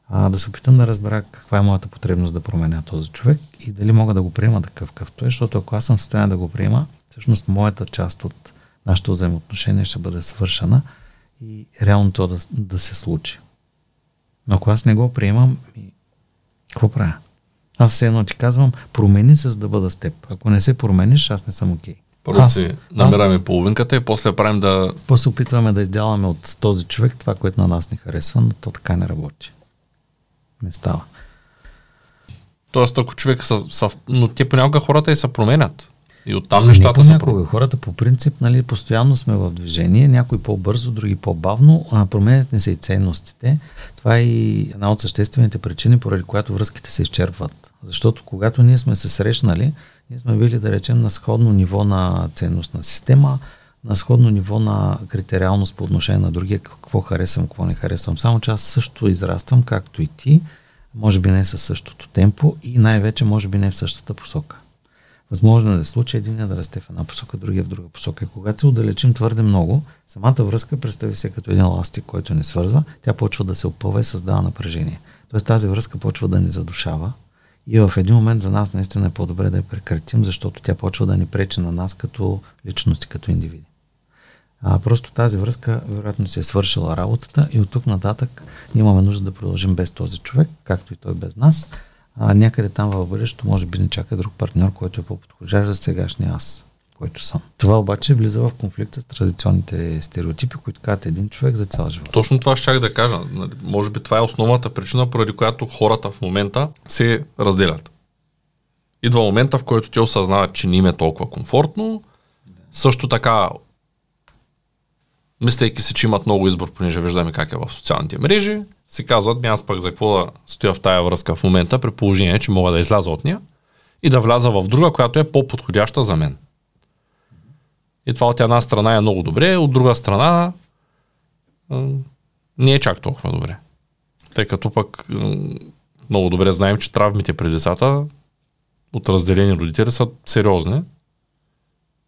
А, да се опитам да разбера каква е моята потребност да променя този човек и дали мога да го приема такъв какъвто е, защото ако аз съм в състояние да го приема, всъщност моята част от нашето взаимоотношение ще бъде свършена и реално то да, да се случи. Но ако аз не го приемам, какво правя? Аз все едно ти казвам, промени се, за да бъда с теб. Ако не се промениш, аз не съм окей. Okay. Първо аз, си намираме аз, половинката и после правим да... После опитваме да изделаме от този човек това, което на нас не харесва, но то така не работи. Не става. Тоест, ако човек са, са... Но те понякога хората и се променят. И оттам нещата са... Про... Хората по принцип, нали, постоянно сме в движение, някои по-бързо, други по-бавно, а променят не са и ценностите. Това е и една от съществените причини, поради която връзките се изчерпват. Защото когато ние сме се срещнали, ние сме били, да речем, на сходно ниво на ценностна система, на сходно ниво на критериалност по отношение на другия, какво харесвам, какво не харесвам. Само че аз също израствам, както и ти, може би не със същото темпо и най-вече може би не в същата посока. Възможно е да случи един да расте в една посока, другия в друга посока. И когато се отдалечим твърде много, самата връзка представи се като един ластик, който не свързва, тя почва да се опъва и създава напрежение. Тоест тази връзка почва да ни задушава и в един момент за нас наистина е по-добре да я прекратим, защото тя почва да ни пречи на нас като личности, като индивиди. А, просто тази връзка вероятно си е свършила работата и от тук нататък имаме нужда да продължим без този човек, както и той без нас а, някъде там в бъдещето може би не чака друг партньор, който е по-подходящ за сегашния аз, който съм. Това обаче влиза в конфликта с традиционните стереотипи, които казват един човек за цял живот. Точно това ще да кажа. Нали, може би това е основната причина, поради която хората в момента се разделят. Идва момента, в който те осъзнават, че не им е толкова комфортно. Също така, мислейки се, че имат много избор, понеже виждаме как е в социалните мрежи, си казват, ми аз пък за какво да стоя в тая връзка в момента, при положение, че мога да изляза от нея и да вляза в друга, която е по-подходяща за мен. И това от една страна е много добре, от друга страна не е чак толкова добре. Тъй като пък много добре знаем, че травмите при децата от разделени родители са сериозни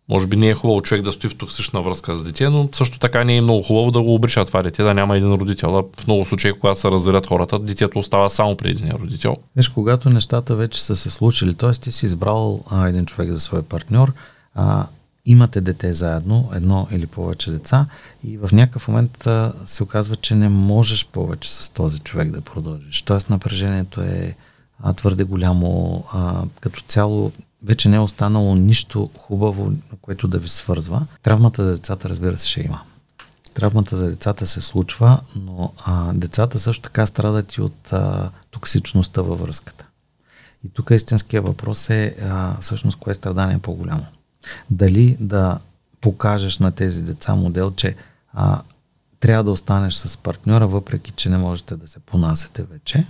може би не е хубаво човек да стои в токсична връзка с дете, но също така не е много хубаво да го обрича това дете, да няма един родител. В много случаи, когато се разделят хората, детето остава само при един родител. Виж, когато нещата вече са се случили, т.е. ти си избрал а, един човек за свой партньор, а, имате дете заедно, едно или повече деца и в някакъв момент се оказва, че не можеш повече с този човек да продължиш. Тоест напрежението е а, твърде голямо. А, като цяло вече не е останало нищо хубаво, което да ви свързва. Травмата за децата, разбира се, ще има. Травмата за децата се случва, но а, децата също така страдат и от а, токсичността във връзката. И тук истинския въпрос е а, всъщност кое страдание е по-голямо. Дали да покажеш на тези деца модел, че а, трябва да останеш с партньора, въпреки че не можете да се понасете вече.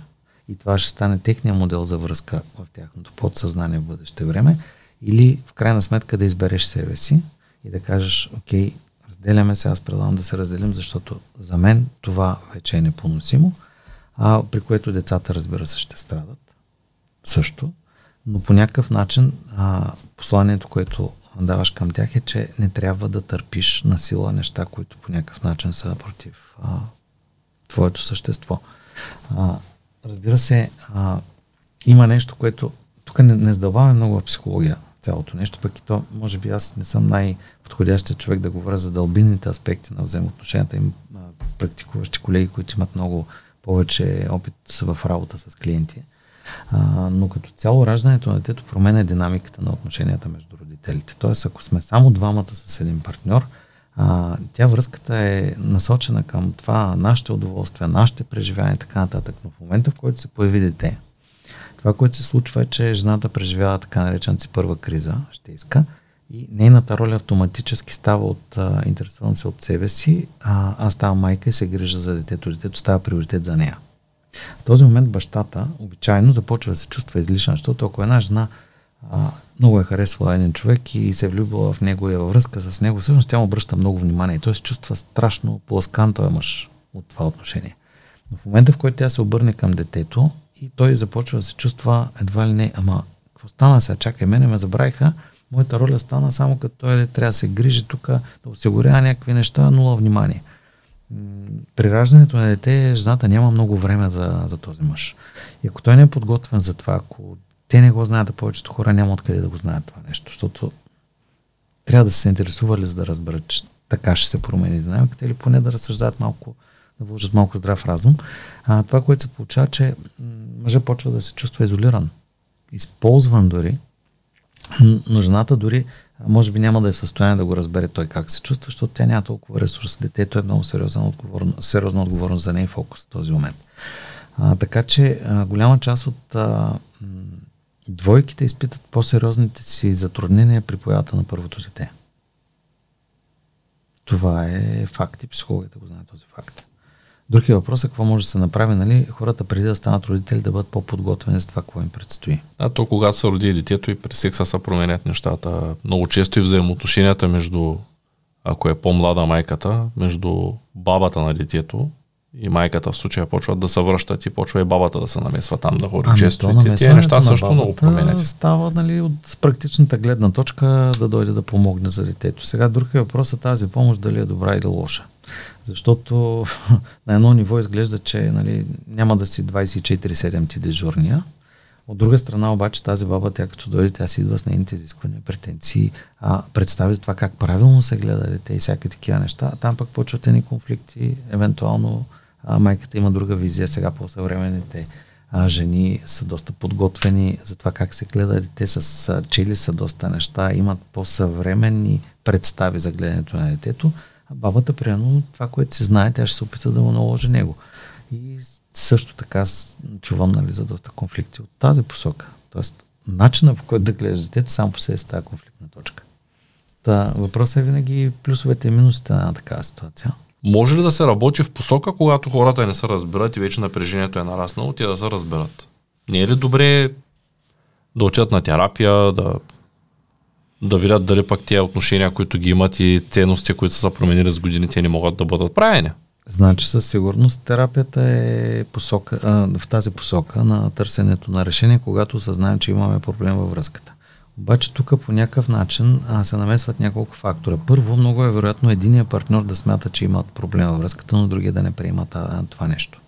И това ще стане техния модел за връзка в тяхното подсъзнание в бъдеще време. Или в крайна сметка да избереш себе си и да кажеш, окей, разделяме се, аз предлагам да се разделим, защото за мен това вече е непоносимо, а при което децата, разбира се, ще страдат също, но по някакъв начин а, посланието, което даваш към тях е, че не трябва да търпиш на сила неща, които по някакъв начин са против а, твоето същество. А, разбира се, а, има нещо, което тук не, не сдаваме много в психология цялото нещо, пък и то, може би аз не съм най-подходящия човек да говоря за дълбинните аспекти на взаимоотношенията. Им практикуващи колеги, които имат много повече опит в работа с клиенти. А, но като цяло раждането на детето променя динамиката на отношенията между родителите. Тоест, ако сме само двамата с един партньор, а, тя връзката е насочена към това, нашите удоволствия, нашите преживявания и така нататък. Но в момента, в който се появи дете, това, което се случва е, че жената преживява така наречената си първа криза, ще иска, и нейната роля автоматически става от а, интересувам се от себе си, а аз ставам майка и се грижа за детето. Детето става приоритет за нея. В този момент бащата обичайно започва да се чувства излишен, защото ако една жена а, много е харесвала един човек и се е влюбила в него и е във връзка с него, всъщност тя му обръща много внимание. И той се чувства страшно пласкан този мъж от това отношение. Но в момента, в който тя се обърне към детето и той започва да се чувства едва ли не, ама какво стана сега, чакай, мене ме забравиха, моята роля стана само като той трябва да се грижи тук, да осигурява някакви неща, нула внимание – при раждането на дете жената няма много време за, за този мъж. И ако той не е подготвен за това, ако те не го знаят, повечето хора няма откъде да го знаят това нещо, защото трябва да се интересували за да разберат, че така ще се промени динамиката или поне да разсъждават малко, да вложат малко здрав разум. А, това, което се получава, че мъжът почва да се чувства изолиран, използван дори, но жената дори може би няма да е в състояние да го разбере той как се чувства, защото тя няма толкова ресурс. Детето е много сериозна отговорност, сериозна отговорност за ней фокус в този момент. А, така че а, голяма част от а, двойките изпитат по-сериозните си затруднения при появата на първото дете. Това е факт и психологията го знае този факт. Другия въпрос е какво може да се направи, нали, хората преди да станат родители да бъдат по-подготвени за това, какво им предстои. А то когато се роди детето и при секса се променят нещата. Много често и взаимоотношенията между, ако е по-млада майката, между бабата на детето и майката в случая почват да се връщат и почва и бабата да се намесва там да ходи ами, често. И тези неща също много променят. Става нали, от практичната гледна точка да дойде да помогне за детето. Сега друг е въпрос е тази помощ дали е добра или лоша. Защото (laughs) на едно ниво изглежда, че нали, няма да си 24-7 ти дежурния. От друга страна обаче тази баба, тя като дойде, тя си идва с нейните изисквания, претенции, а, представи за това как правилно се гледа дете и всякакви такива неща. Там пък почват едни конфликти, евентуално а, майката има друга визия, сега по-съвременните а, жени са доста подготвени за това как се гледа дете, с а, чели са доста неща, имат по-съвременни представи за гледането на детето. А бабата, примерно, това, което се знае, тя ще се опита да му наложи него. И също така чувам нали, за доста конфликти от тази посока. Тоест, начина по който да гледаш детето, сам по себе е тази конфликтна точка. Та, въпросът е винаги плюсовете и минусите на такава ситуация. Може ли да се работи в посока, когато хората не се разбират и вече напрежението е нараснало, те да се разберат? Не е ли добре да отидат на терапия, да да видят дали пък тези отношения, които ги имат и ценности, които са променили с годините, не могат да бъдат правени. Значи със сигурност терапията е посока, а, в тази посока на търсенето на решение, когато осъзнаем, че имаме проблем във връзката. Обаче тук по някакъв начин а, се намесват няколко фактора. Първо, много е вероятно единия партньор да смята, че имат проблем във връзката, но другия да не приема това нещо.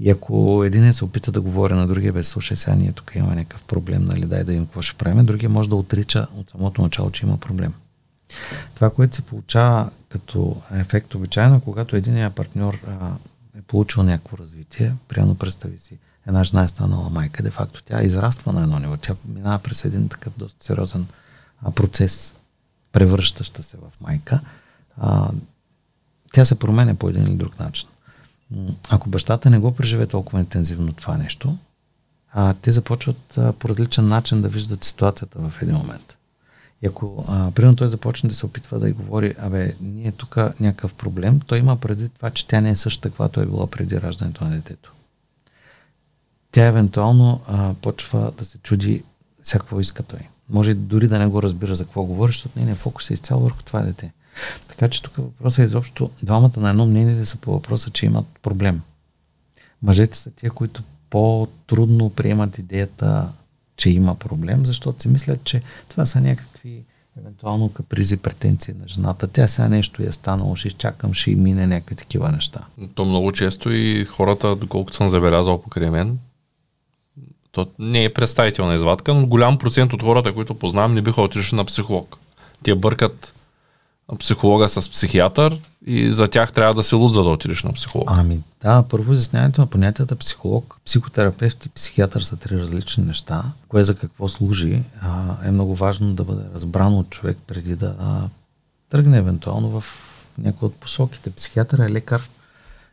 И ако един се опита да говори на другия, бе, слушай, сега ние тук имаме някакъв проблем, нали, дай да им какво ще правим, другия може да отрича от самото начало, че има проблем. Това, което се получава като ефект обичайно, когато единия партньор а, е получил някакво развитие, приемно представи си, една жена е станала майка, де факто тя израства на едно ниво, тя минава през един такъв доста сериозен процес, превръщаща се в майка. А, тя се променя по един или друг начин. Ако бащата не го преживе толкова интензивно това нещо, а, те започват а, по различен начин да виждат ситуацията в един момент. И ако, а, примерно, той започне да се опитва да й говори, абе, ние тук някакъв проблем, той има предвид това, че тя не е същата, каквато е била преди раждането на детето. Тя евентуално а, почва да се чуди всякакво иска той. Може дори да не го разбира за какво говори, защото нейният фокус е изцяло върху това дете. Така че тук въпросът е изобщо двамата на едно мнение са по въпроса, че имат проблем. Мъжете са тия, които по-трудно приемат идеята, че има проблем, защото си мислят, че това са някакви евентуално капризи, претенции на жената. Тя сега нещо е станало, ще изчакам, ще и мине някакви такива неща. То много често и хората, доколкото съм забелязал покрай мен, то не е представителна извадка, но голям процент от хората, които познавам, не биха отишли на психолог. Те бъркат психолога с психиатър и за тях трябва да се луд, за да отидеш на психолог. Ами да, първо изясняването на понятията психолог, психотерапевт и психиатър са три различни неща. Кое за какво служи а, е много важно да бъде разбрано от човек преди да а, тръгне евентуално в някои от посоките. Психиатър е лекар,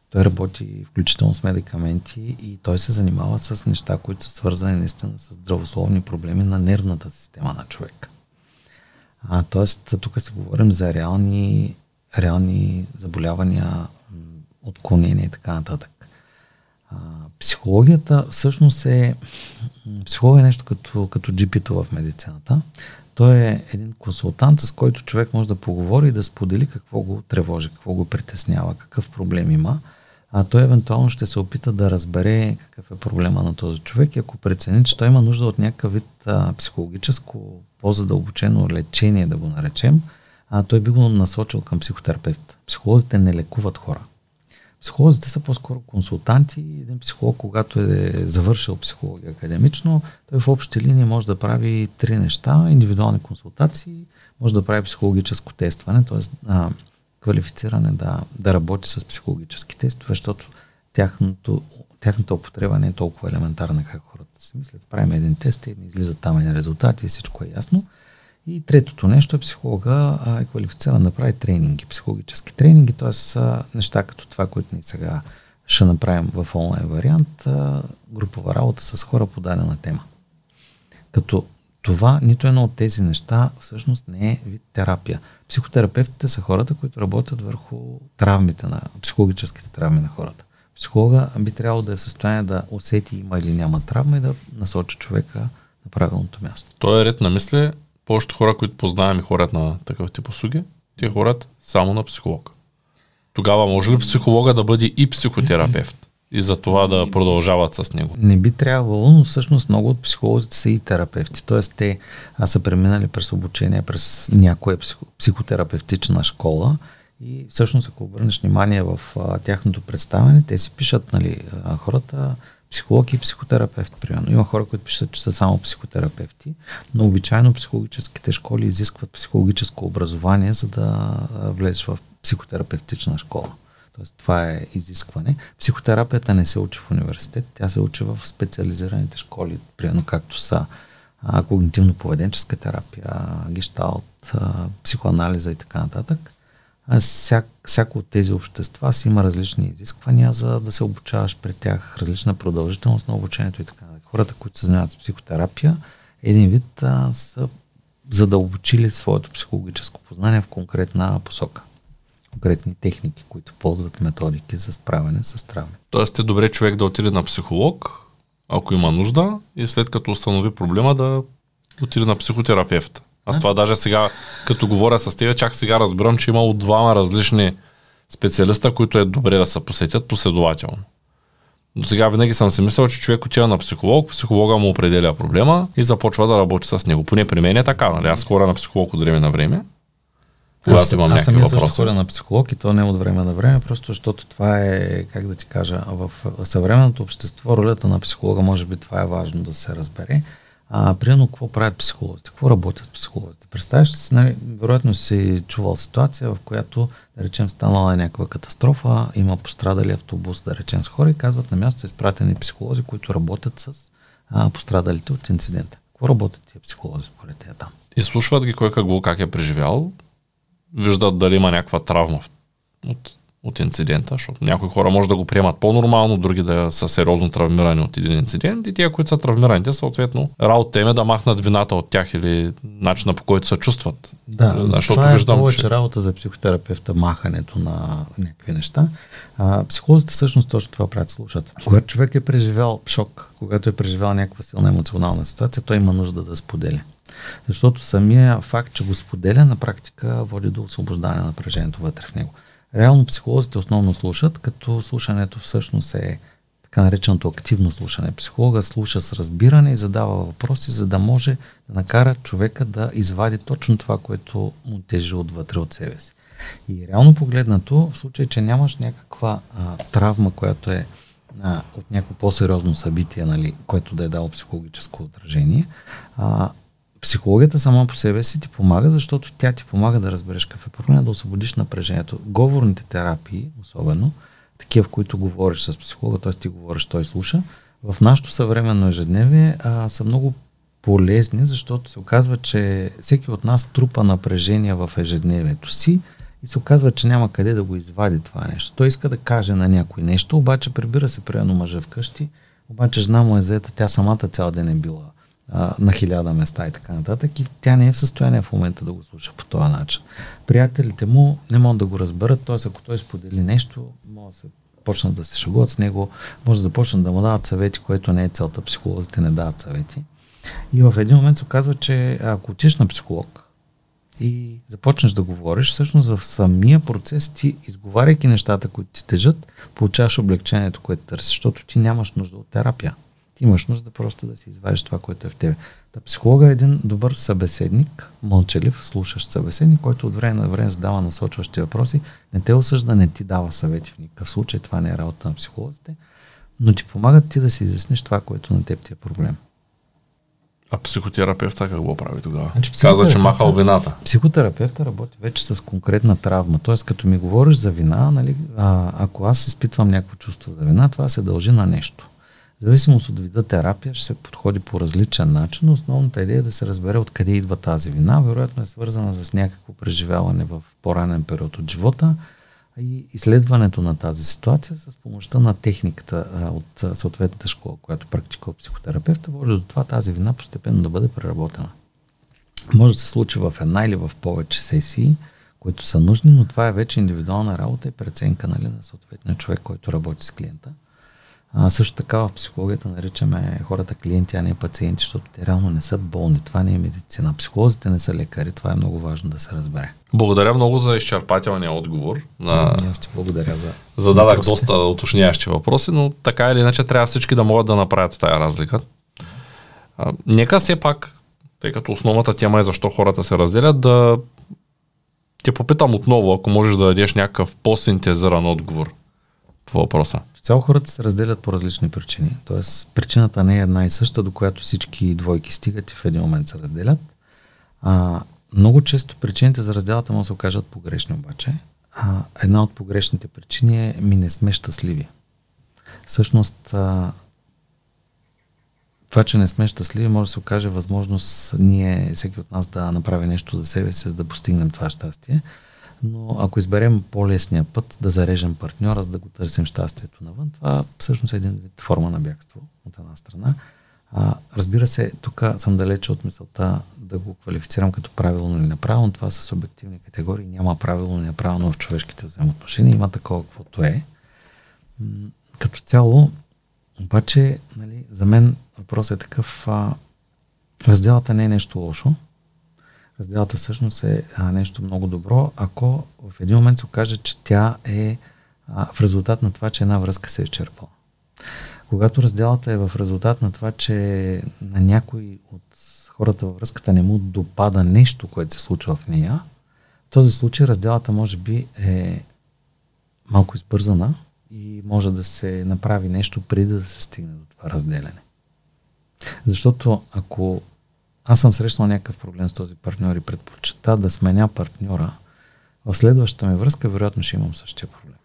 той работи включително с медикаменти и той се занимава с неща, които са свързани наистина с здравословни проблеми на нервната система на човека. А, тоест, тук се говорим за реални, реални заболявания, отклонения и така нататък. А, психологията всъщност е, психология е нещо като, като джипито в медицината. Той е един консултант, с който човек може да поговори и да сподели какво го тревожи, какво го притеснява, какъв проблем има – а той евентуално ще се опита да разбере какъв е проблема на този човек и ако прецени, че той има нужда от някакъв вид а, психологическо, по-задълбочено лечение, да го наречем, а той би го насочил към психотерапевт. Психолозите не лекуват хора. Психолозите са по-скоро консултанти. Един психолог, когато е завършил психология академично, той в общи линии може да прави три неща. Индивидуални консултации, може да прави психологическо тестване, т.е квалифициране да, да работи с психологически тестове, защото тяхното, тяхната употреба не е толкова елементарна, как хората си мислят. Правим един тест и излизат там един резултат и всичко е ясно. И третото нещо е психолога а, е квалифициран да прави тренинги, психологически тренинги, т.е. неща като това, които ни сега ще направим в онлайн вариант, а, групова работа с хора по дадена тема. Като това, нито едно от тези неща всъщност не е вид терапия. Психотерапевтите са хората, които работят върху травмите на, психологическите травми на хората. Психолога би трябвало да е в състояние да усети има или няма травма и да насочи човека на правилното място. Той е ред на мисли. Повечето хора, които познаваме хорят на такъв тип услуги, те хорят само на психолог. Тогава може ли психолога да бъде и психотерапевт? и за това да продължават с него. Не би трябвало, но всъщност много от психолозите са и терапевти. Тоест те а, са преминали през обучение, през някоя психо, психотерапевтична школа и всъщност ако обърнеш внимание в а, тяхното представяне, те си пишат нали, а, хората психолог и психотерапевт, примерно. Има хора, които пишат, че са само психотерапевти, но обичайно психологическите школи изискват психологическо образование, за да влезеш в психотерапевтична школа. Тоест, това е изискване. Психотерапията не се учи в университет, тя се учи в специализираните школи, примерно както са когнитивно-поведенческа терапия, гешталт, психоанализа и така нататък. А всяк, всяко от тези общества си има различни изисквания, за да се обучаваш при тях, различна продължителност на обучението и така. Хората, които се занимават с психотерапия, един вид а, са задълбочили своето психологическо познание в конкретна посока конкретни техники, които ползват методики за справяне с травми. Тоест е добре човек да отиде на психолог, ако има нужда, и след като установи проблема да отиде на психотерапевт. Аз а? това даже сега, като говоря с теб, чак сега разбирам, че имало двама различни специалиста, които е добре да се посетят последователно. До сега винаги съм си мислил, че човек отива на психолог, психолога му определя проблема и започва да работи с него. Поне при мен е така, нали? Аз хора на психолог от време на време когато аз, имам аз самия също ходя на психолог и то не от време на време, просто защото това е, как да ти кажа, в съвременното общество ролята на психолога, може би това е важно да се разбере. А, примерно, какво правят психолозите? Какво работят психолозите? Представяш ли си, вероятно си чувал ситуация, в която, да речем, станала е някаква катастрофа, има пострадали автобус, да речем, с хора и казват на място са изпратени психолози, които работят с а, пострадалите от инцидента. Какво работят тия психолози според тия там? Изслушват ги кой какво как е преживял, виждат дали има някаква травма от от инцидента, защото някои хора може да го приемат по-нормално, други да са сериозно травмирани от един инцидент и тия, които са травмираните, съответно, работа им е да махнат вината от тях или начина по който се чувстват. Да, защото това е виждам, повече че... работа за психотерапевта, махането на някакви неща. А, психолозите всъщност точно това правят, слушат. Когато човек е преживял шок, когато е преживял някаква силна емоционална ситуация, той има нужда да споделя. Защото самия факт, че го споделя, на практика води до освобождане на напрежението вътре в него. Реално психолозите основно слушат, като слушането всъщност е така нареченото активно слушане. Психолога слуша с разбиране и задава въпроси, за да може да накара човека да извади точно това, което му тежи отвътре от себе си. И реално погледнато, в случай, че нямаш някаква а, травма, която е а, от някакво по-сериозно събитие, нали, което да е дало психологическо отражение, а, Психологията сама по себе си ти помага, защото тя ти помага да разбереш какъв е проблем, да освободиш напрежението. Говорните терапии, особено, такива, в които говориш с психолога, т.е. ти говориш, той слуша, в нашето съвременно ежедневие а, са много полезни, защото се оказва, че всеки от нас трупа напрежение в ежедневието си и се оказва, че няма къде да го извади това нещо. Той иска да каже на някой нещо, обаче прибира се приедно мъжа вкъщи, обаче жена му е заета, тя самата цял ден е била на хиляда места и така нататък. И тя не е в състояние в момента да го слуша по този начин. Приятелите му не могат да го разберат, т.е. ако той сподели нещо, може да се почнат да се шегуват с него, може да започнат да му дават съвети, което не е целта. Психолозите не дават съвети. И в един момент се оказва, че ако отиш на психолог и започнеш да говориш, всъщност в самия процес ти, изговаряйки нещата, които ти тежат, получаваш облегчението, което търсиш, защото ти нямаш нужда от терапия. Ти имаш нужда просто да си извадиш това, което е в тебе. Та психолога е един добър събеседник, мълчалив, слушащ събеседник, който от време на време задава насочващи въпроси, не те осъжда, не ти дава съвети в никакъв случай, това не е работа на психолозите, но ти помагат ти да си изясниш това, което на теб ти е проблем. А психотерапевта какво прави тогава? Значи, Каза, че махал вината. Психотерапевта работи вече с конкретна травма. Тоест, като ми говориш за вина, нали, а, ако аз изпитвам някакво чувство за вина, това се дължи на нещо. Зависимост от вида терапия ще се подходи по различен начин, но основната идея е да се разбере откъде идва тази вина. Вероятно е свързана с някакво преживяване в по-ранен период от живота и изследването на тази ситуация с помощта на техниката от съответната школа, която практикува психотерапевта, води до това тази вина постепенно да бъде преработена. Може да се случи в една или в повече сесии, които са нужни, но това е вече индивидуална работа и преценка нали, на съответния човек, който работи с клиента. А, също така в психологията наричаме хората клиенти, а не пациенти, защото те реално не са болни. Това не е медицина. Психолозите не са лекари. Това е много важно да се разбере. Благодаря много за изчерпателния отговор. На... Аз ти благодаря за. Зададах доста уточняващи въпроси, но така или иначе трябва всички да могат да направят тая разлика. А, нека все пак, тъй като основната тема е защо хората се разделят, да те попитам отново, ако можеш да дадеш някакъв по-синтезиран отговор по въпроса. Цяло хората се разделят по различни причини. Тоест, причината не е една и съща, до която всички двойки стигат и в един момент се разделят. А, много често причините за разделата му се окажат погрешни обаче. А, една от погрешните причини е ми не сме щастливи. Всъщност, а, това, че не сме щастливи, може да се окаже възможност ние, всеки от нас да направи нещо за себе си, за да постигнем това щастие но ако изберем по-лесния път да зарежем партньора, за да го търсим щастието навън, това всъщност е един вид форма на бягство от една страна. А, разбира се, тук съм далече от мисълта да го квалифицирам като правилно или неправилно. Това са субективни категории. Няма правилно или неправилно в човешките взаимоотношения. Има такова, каквото е. Като цяло, обаче, нали, за мен въпросът е такъв. А, разделата не е нещо лошо. Разделата всъщност е а, нещо много добро, ако в един момент се окаже, че тя е а, в резултат на това, че една връзка се е изчерпала. Когато разделата е в резултат на това, че на някой от хората във връзката не му допада нещо, което се случва в нея, в този случай разделата може би е малко избързана и може да се направи нещо преди да се стигне до това разделяне. Защото ако аз съм срещнал някакъв проблем с този партньор и предпочита да сменя партньора, в следващата ми връзка вероятно ще имам същия проблем.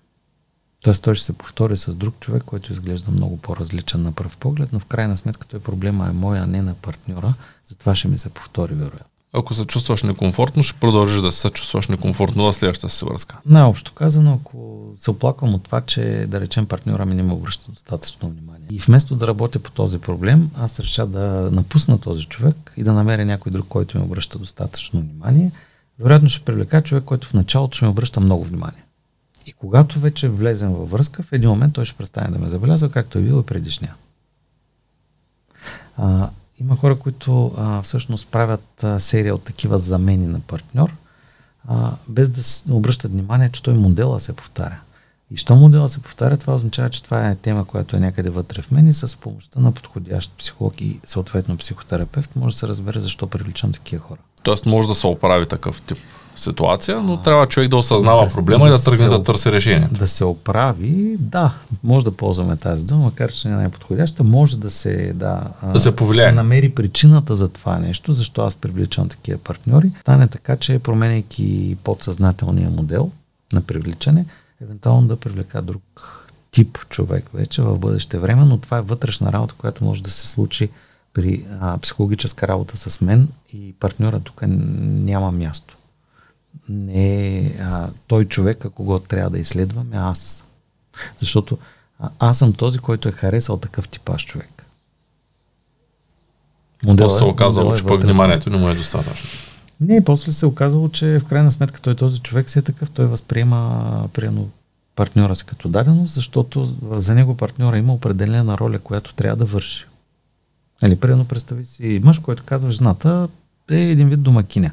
Тоест той ще се повтори с друг човек, който изглежда много по-различен на пръв поглед, но в крайна сметка той проблема е моя, а не на партньора, затова ще ми се повтори вероятно. Ако се чувстваш некомфортно, ще продължиш да се чувстваш некомфортно в следващата си връзка. Най-общо казано, ако се оплаквам от това, че да речем партньора ми не ме обръща достатъчно внимание. И вместо да работя по този проблем, аз реша да напусна този човек и да намеря някой друг, който ми обръща достатъчно внимание. Вероятно ще привлека човек, който в началото ще ми обръща много внимание. И когато вече влезем във връзка, в един момент той ще престане да ме забелязва, както е било и предишния. Има хора, които а, всъщност правят а, серия от такива замени на партньор, а, без да обръщат внимание, че той модела се повтаря. И що модела се повтаря, това означава, че това е тема, която е някъде вътре в мен и с помощта на подходящ психолог и съответно психотерапевт може да се разбере защо привличам такива хора. Тоест може да се оправи такъв тип ситуация, но трябва човек да осъзнава да, проблема да и да тръгне да търси решение. Да се оправи, да, може да ползваме тази дума, макар че не е най-подходяща, може да се, да, да се повлияе. намери причината за това нещо, защо аз привличам такива партньори. Стане така, че променяйки подсъзнателния модел на привличане, евентуално да привлека друг тип човек вече в бъдеще време, но това е вътрешна работа, която може да се случи при а, психологическа работа с мен и партньора тук няма място не е той човек, ако го трябва да изследваме, аз. Защото а, аз съм този, който е харесал такъв типаж човек. Модел се е оказало, че пък вниманието не му е достатъчно. Не, после се оказало, че в крайна сметка той този човек си е такъв, той възприема приемно партньора си като даденост, защото за него партньора има определена роля, която трябва да върши. Нали, примерно представи си мъж, който казва жената е един вид домакиня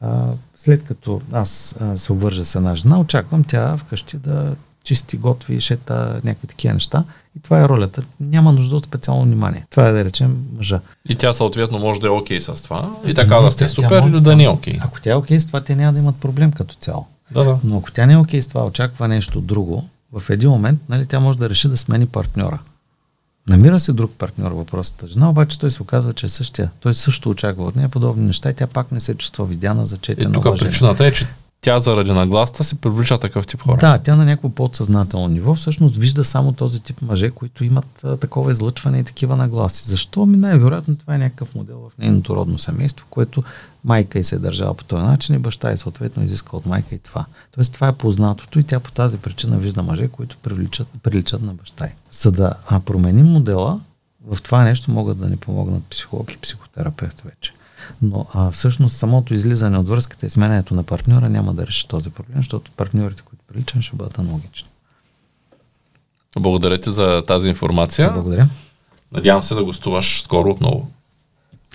а, след като аз а, се обвържа с една жена, очаквам тя вкъщи да чисти, готви, шета, някакви такива неща. И това е ролята. Няма нужда от специално внимание. Това е да речем мъжа. И тя съответно може да е окей okay с това. И така да сте супер или да не е окей. Okay. Ако тя е окей okay с това, те няма да имат проблем като цяло. Да, да. Но ако тя не е окей okay с това, очаква нещо друго, в един момент нали, тя може да реши да смени партньора. Намира се друг партньор въпросата жена, обаче той се оказва, че е същия. Той също очаква от нея подобни неща и тя пак не се чувства видяна, зачетена. И тук причината е, че тя заради нагласта се привлича такъв тип хора. Да, тя на някакво подсъзнателно ниво всъщност вижда само този тип мъже, които имат а, такова излъчване и такива нагласи. Защо? Ми най-вероятно това е някакъв модел в нейното родно семейство, което майка и се е държала по този начин и баща и съответно изиска от майка и това. Тоест това е познатото и тя по тази причина вижда мъже, които приличат, приличат на баща й. За да променим модела, в това нещо могат да ни помогнат психолог и психотерапевт вече. Но а, всъщност самото излизане от връзката и сменянето на партньора няма да реши този проблем, защото партньорите, които приличам, ще бъдат аналогични. Благодаря ти за тази информация. Благодаря. Надявам се да гостуваш скоро отново.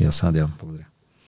Аз се надявам. Благодаря.